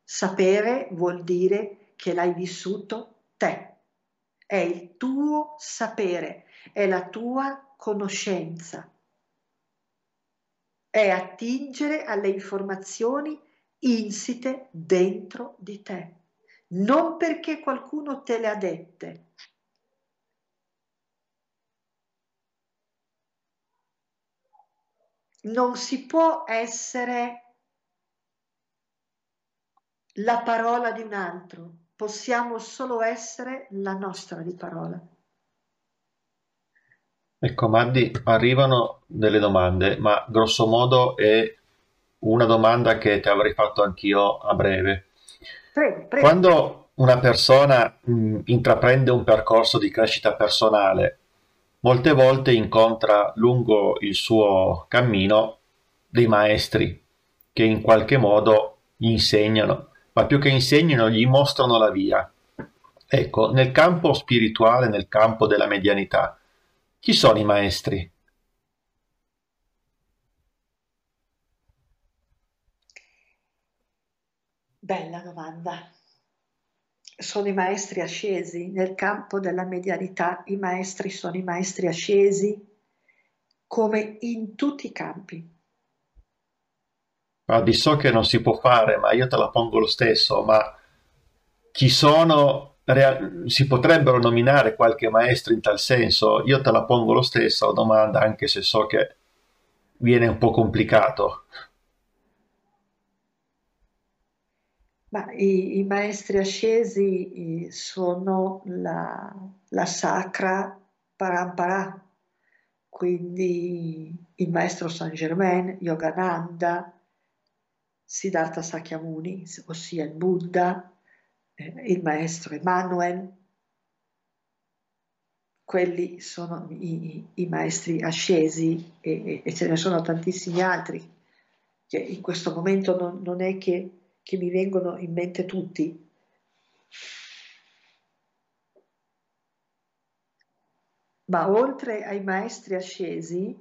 Sapere vuol dire che l'hai vissuto te. È il tuo sapere, è la tua conoscenza. È attingere alle informazioni insite dentro di te. Non perché qualcuno te le ha dette, non si può essere la parola di un altro, possiamo solo essere la nostra di parola. Ecco, Maddi, arrivano delle domande, ma grosso modo è una domanda che ti avrei fatto anch'io a breve. Prego, prego. Quando una persona mh, intraprende un percorso di crescita personale, molte volte incontra lungo il suo cammino dei maestri che in qualche modo gli insegnano, ma più che insegnano gli mostrano la via. Ecco, nel campo spirituale, nel campo della medianità, chi sono i maestri? Bella domanda sono i maestri ascesi, nel campo della medianità i maestri sono i maestri ascesi come in tutti i campi. Guardi, so che non si può fare, ma io te la pongo lo stesso, ma chi sono, si potrebbero nominare qualche maestro in tal senso? Io te la pongo lo stesso la domanda, anche se so che viene un po' complicato. Ma i, i maestri ascesi sono la, la sacra parampara, quindi il maestro Saint Germain, Yogananda, Siddhartha Sakyamuni, ossia il Buddha, eh, il maestro Emanuel, quelli sono i, i maestri ascesi e, e, ce ne sono tantissimi altri che in questo momento non, non è che che mi vengono in mente tutti. Ma oltre ai maestri ascesi,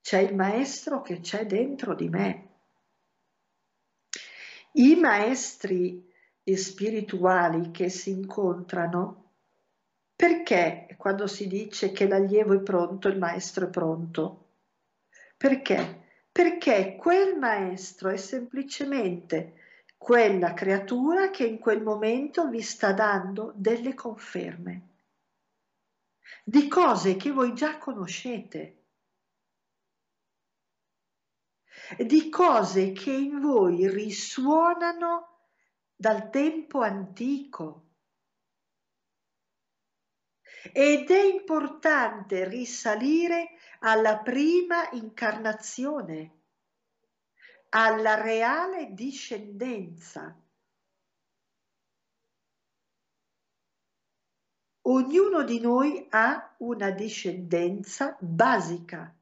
c'è il maestro che c'è dentro di me. I maestri spirituali che si incontrano, perché quando si dice che l'allievo è pronto, il maestro è pronto? Perché? Perché quel maestro è semplicemente quella creatura che in quel momento vi sta dando delle conferme di cose che voi già conoscete, di cose che in voi risuonano dal tempo antico, ed è importante risalire alla prima incarnazione, alla reale discendenza. Ognuno di noi ha una discendenza basica.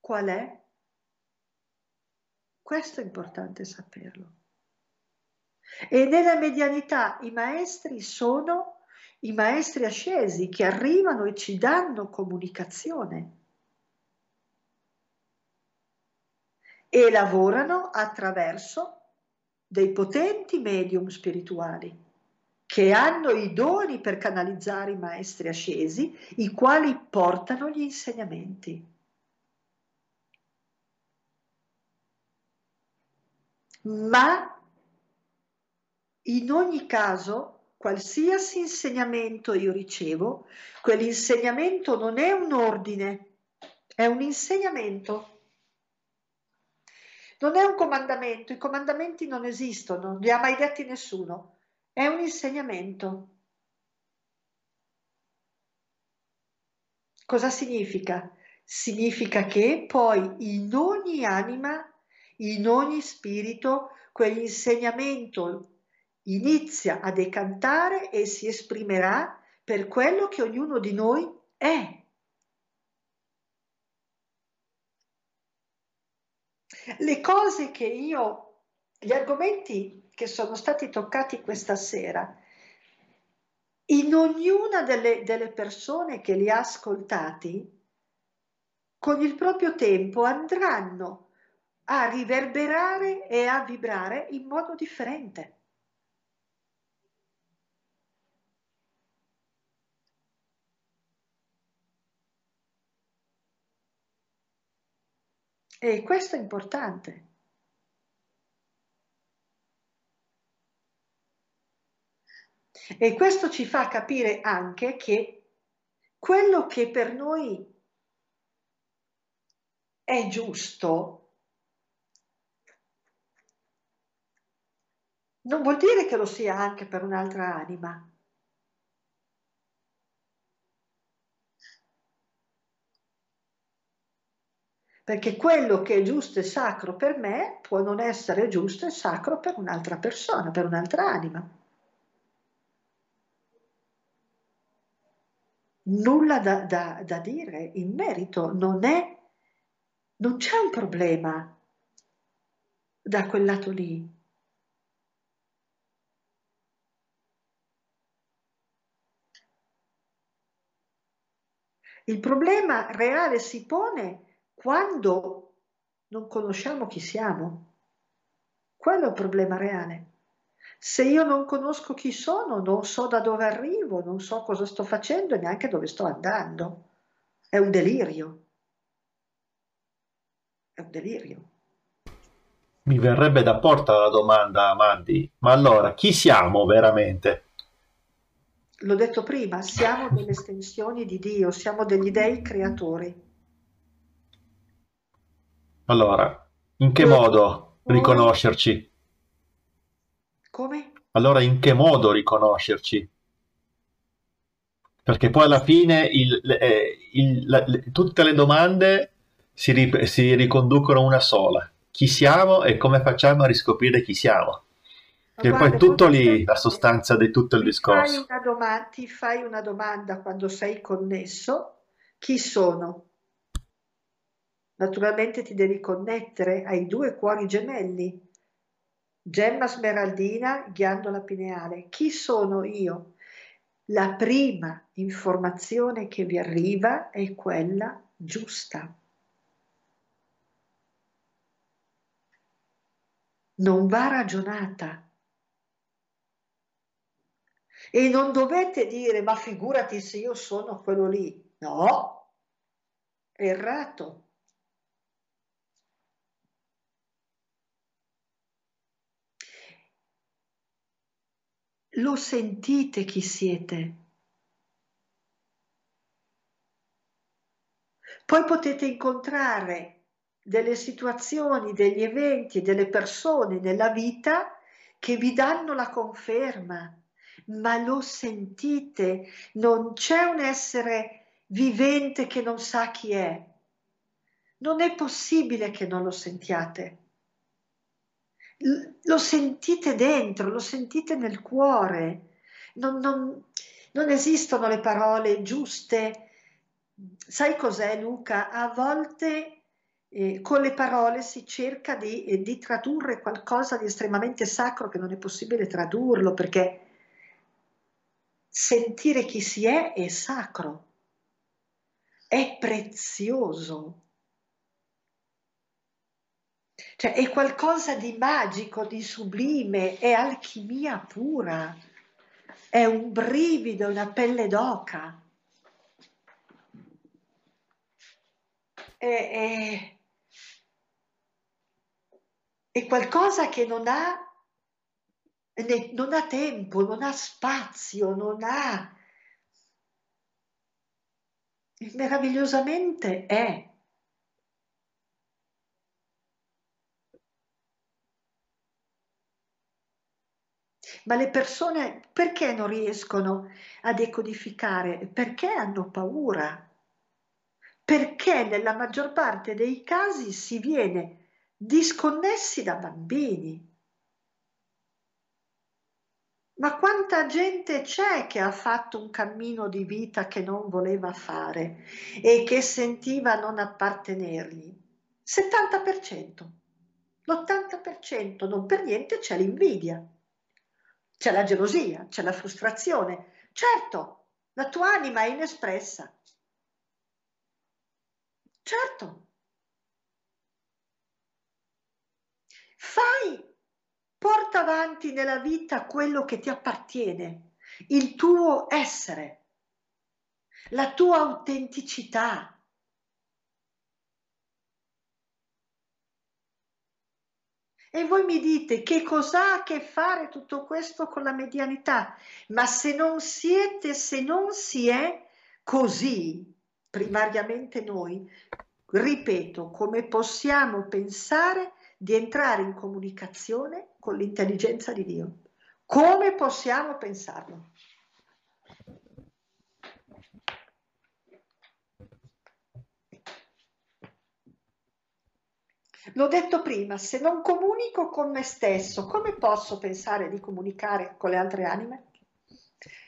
Qual è? Questo è importante saperlo. E nella medianità i maestri sono i maestri ascesi che arrivano e ci danno comunicazione e lavorano attraverso dei potenti medium spirituali che hanno i doni per canalizzare i maestri ascesi, i quali portano gli insegnamenti. Ma in ogni caso, qualsiasi insegnamento io ricevo, quell'insegnamento non è un ordine, è un insegnamento. Non è un comandamento, i comandamenti non esistono, non li ha mai detti nessuno, è un insegnamento. Cosa significa? Significa che poi in ogni anima, in ogni spirito, quell'insegnamento inizia a decantare e si esprimerà per quello che ognuno di noi è. Le cose che io, gli argomenti che sono stati toccati questa sera, in ognuna delle, delle persone che li ha ascoltati, con il proprio tempo andranno a riverberare e a vibrare in modo differente. E questo è importante. E questo ci fa capire anche che quello che per noi è giusto non vuol dire che lo sia anche per un'altra anima. Perché quello che è giusto e sacro per me può non essere giusto e sacro per un'altra persona, per un'altra anima. Nulla da, da, da dire in merito, non è, non c'è un problema da quel lato lì. Il problema reale si pone quando non conosciamo chi siamo. Quello è un problema reale. Se io non conosco chi sono, non so da dove arrivo, non so cosa sto facendo e neanche dove sto andando. È un delirio. È un delirio. Mi verrebbe da porta la domanda, Mandy, ma allora chi siamo veramente? L'ho detto prima, siamo delle estensioni di Dio, siamo degli dei creatori. Allora, in che modo riconoscerci? Come? Allora, in che modo riconoscerci? Perché poi alla fine il, eh, il, la, le, tutte le domande si, ri, si, riconducono a una sola. Chi siamo e come facciamo a riscoprire chi siamo? Che poi è tutto lì la sostanza di tutto il discorso. Fai domanda, ti fai una domanda quando sei connesso, chi sono? Naturalmente ti devi connettere ai due cuori gemelli. Gemma smeraldina, ghiandola pineale. Chi sono io? La prima informazione che vi arriva è quella giusta. Non va ragionata. E non dovete dire, ma figurati se io sono quello lì. No, errato. Lo sentite chi siete. Poi potete incontrare delle situazioni, degli eventi, delle persone nella vita che vi danno la conferma, ma lo sentite, non c'è un essere vivente che non sa chi è. Non è possibile che non lo sentiate. Lo sentite dentro, lo sentite nel cuore. Non, non, non esistono le parole giuste. Sai cos'è Luca? A volte eh, con le parole si cerca di, eh, di, tradurre qualcosa di estremamente sacro che non è possibile tradurlo perché sentire chi si è è sacro, è prezioso. Cioè è qualcosa di magico, di sublime, è alchimia pura, è un brivido, una pelle d'oca. È, è, è qualcosa che non ha, non ha tempo, non ha spazio, non ha... Meravigliosamente è. Ma le persone perché non riescono a decodificare? Perché hanno paura. Perché nella maggior parte dei casi si viene disconnessi da bambini. Ma quanta gente c'è che ha fatto un cammino di vita che non voleva fare e che sentiva non appartenergli? 70%. L'80% non per niente c'è l'invidia, c'è la gelosia, c'è la frustrazione. Certo, la tua anima è inespressa. Certo, Fai, porta avanti nella vita quello che ti appartiene, il tuo essere, la tua autenticità. E voi mi dite che cosa ha a che fare tutto questo con la medianità? Ma se non siete, se non si è così, primariamente noi, ripeto, come possiamo pensare di entrare in comunicazione con l'intelligenza di Dio. Come possiamo pensarlo? L'ho detto prima, se non comunico con me stesso, come posso pensare di comunicare con le altre anime?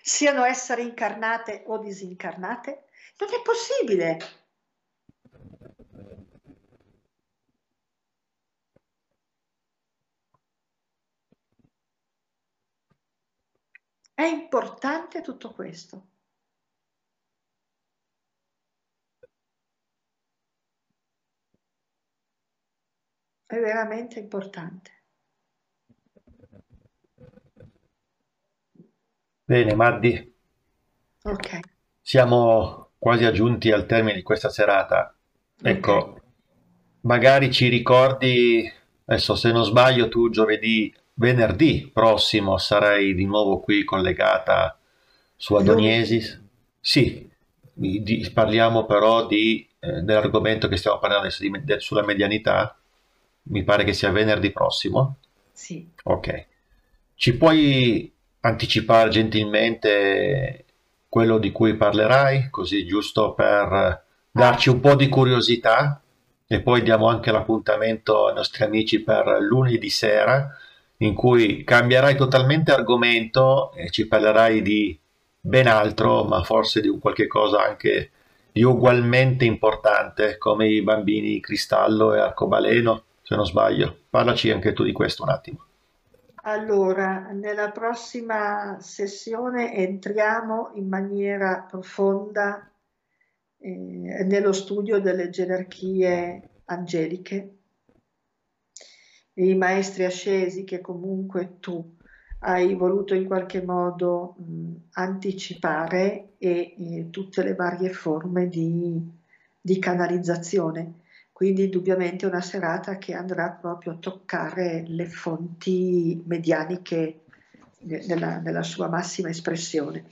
Siano essere incarnate o disincarnate? Non è possibile. È importante tutto questo. È veramente importante. Bene, Maddi. Ok. Siamo quasi aggiunti al termine di questa serata. Ecco, okay. magari ci ricordi, adesso se non sbaglio, tu giovedì Venerdì prossimo sarai di nuovo qui collegata su Adoniesis. Sì, di, parliamo però di, eh, dell'argomento che stiamo parlando adesso di, de, sulla medianità. Mi pare che sia venerdì prossimo. Sì. Ok. Ci puoi anticipare gentilmente quello di cui parlerai, così giusto per darci un po' di curiosità e poi diamo anche l'appuntamento ai nostri amici per lunedì sera in cui cambierai totalmente argomento e ci parlerai di ben altro, ma forse di un qualche cosa anche di ugualmente importante, come i bambini cristallo e arcobaleno, se non sbaglio. Parlaci anche tu di questo un attimo. Allora, nella prossima sessione entriamo in maniera profonda eh, nello studio delle gerarchie angeliche i maestri ascesi che comunque tu hai voluto in qualche modo mh, anticipare e, e, tutte le varie forme di, di canalizzazione. Quindi indubbiamente una serata che andrà proprio a toccare le fonti medianiche nella, nella sua massima espressione.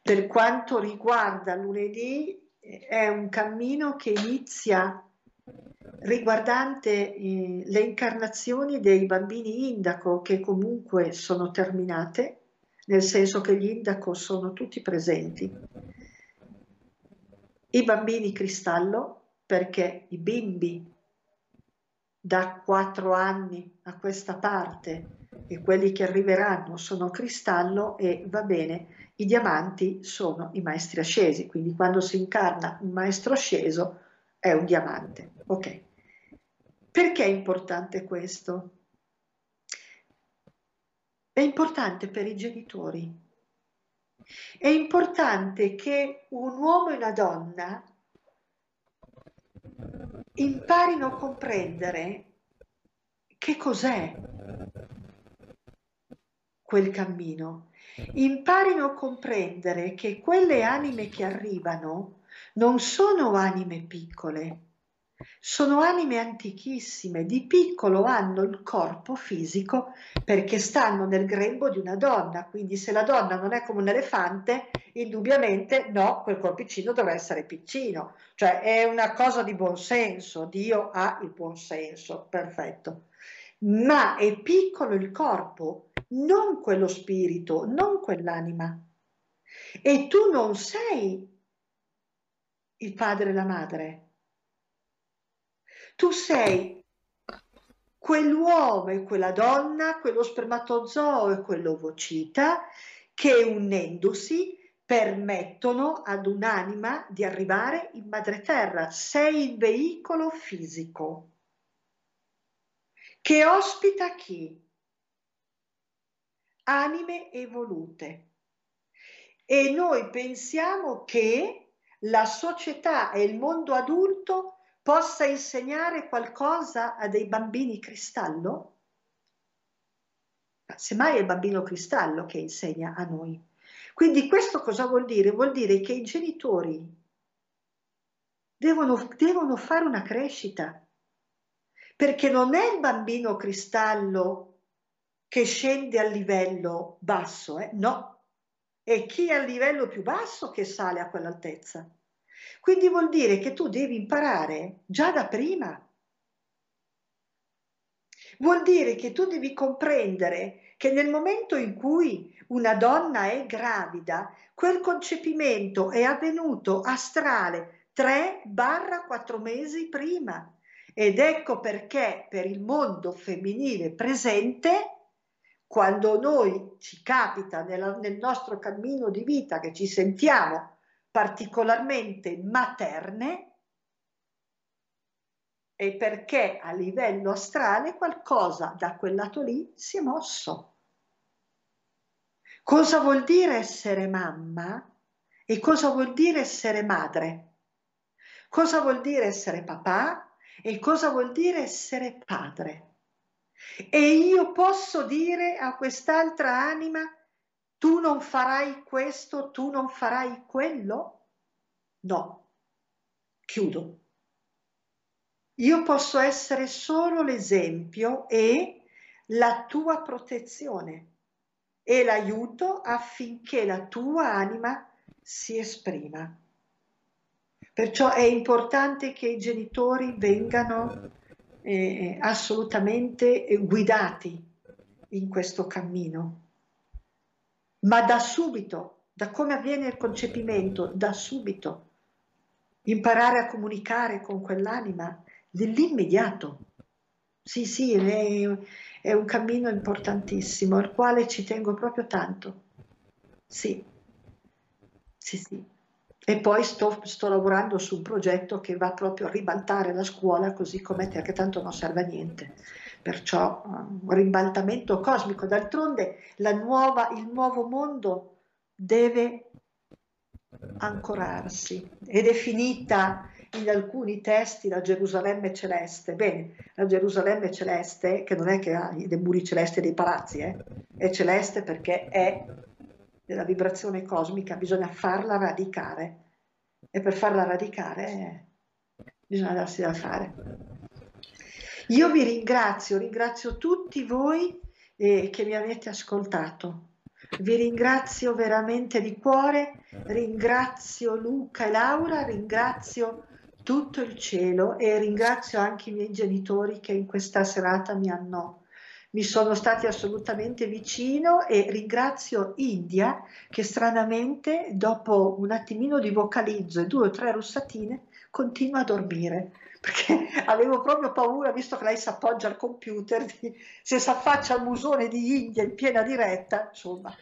Per quanto riguarda lunedì, è un cammino che inizia riguardante eh, le incarnazioni dei bambini indaco che comunque sono terminate, nel senso che gli indaco sono tutti presenti. I bambini cristallo, perché i bimbi da quattro anni a questa parte e quelli che arriveranno sono cristallo e va bene, i diamanti sono i maestri ascesi, quindi quando si incarna un maestro asceso è un diamante. Ok. Perché è importante questo? È importante per i genitori. È importante che un uomo e una donna imparino a comprendere che cos'è quel cammino, imparino a comprendere che quelle anime che arrivano non sono anime piccole, sono anime antichissime, di piccolo hanno il corpo fisico perché stanno nel grembo di una donna, quindi se la donna non è come un elefante, indubbiamente no, quel corpicino dovrà essere piccino, cioè è una cosa di buon senso, Dio ha il buon senso, perfetto. Ma è piccolo il corpo, non quello spirito, non quell'anima. E tu non sei il padre e la madre. Tu sei quell'uomo e quella donna, quello spermatozoo e quell'ovocita che unendosi permettono ad un'anima di arrivare in madre terra. Sei il veicolo fisico che ospita chi? Anime evolute. E noi pensiamo che la società e il mondo adulto possa insegnare qualcosa a dei bambini cristallo? Semmai è il bambino cristallo che insegna a noi. Quindi questo cosa vuol dire? Vuol dire che i genitori devono, devono fare una crescita, perché non è il bambino cristallo che scende a livello basso, eh? no, è chi è a livello più basso che sale a quell'altezza. Quindi vuol dire che tu devi imparare già da prima. Vuol dire che tu devi comprendere che nel momento in cui una donna è gravida, quel concepimento è avvenuto astrale 3-4 mesi prima. Ed ecco perché per il mondo femminile presente quando noi ci capita nel nostro cammino di vita che ci sentiamo particolarmente materne, è perché a livello astrale qualcosa da quel lato lì si è mosso. Cosa vuol dire essere mamma e cosa vuol dire essere madre? Cosa vuol dire essere papà e cosa vuol dire essere padre? E io posso dire a quest'altra anima, tu non farai questo, tu non farai quello? No, chiudo. Io posso essere solo l'esempio e la tua protezione e l'aiuto affinché la tua anima si esprima. Perciò è importante che i genitori vengano eh, assolutamente guidati in questo cammino. Ma da subito, da come avviene il concepimento, da subito, imparare a comunicare con quell'anima dell'immediato. Sì, sì, è, è un cammino importantissimo, al quale ci tengo proprio tanto. Sì, sì, sì. E poi sto, sto, lavorando su un progetto che va proprio a ribaltare la scuola così com'è, perché tanto non serve a niente. Perciò un ribaltamento cosmico. D'altronde nuova, il nuovo mondo deve ancorarsi ed è finita in alcuni testi la Gerusalemme celeste. Bene, la Gerusalemme celeste, che non è che ha dei muri celesti e dei palazzi, eh? è celeste perché è della vibrazione cosmica, bisogna farla radicare e per farla radicare bisogna darsi da fare. Io vi ringrazio, ringrazio tutti voi eh, che mi avete ascoltato. Vi ringrazio veramente di cuore, ringrazio Luca e Laura, ringrazio tutto il cielo e ringrazio anche i miei genitori che in questa serata mi hanno mi sono stati assolutamente vicino e ringrazio India che stranamente dopo un attimino di vocalizzo e due o tre russatine continua a dormire perché *laughs* avevo proprio paura visto che lei si appoggia al computer di, se si affaccia al musone di India in piena diretta insomma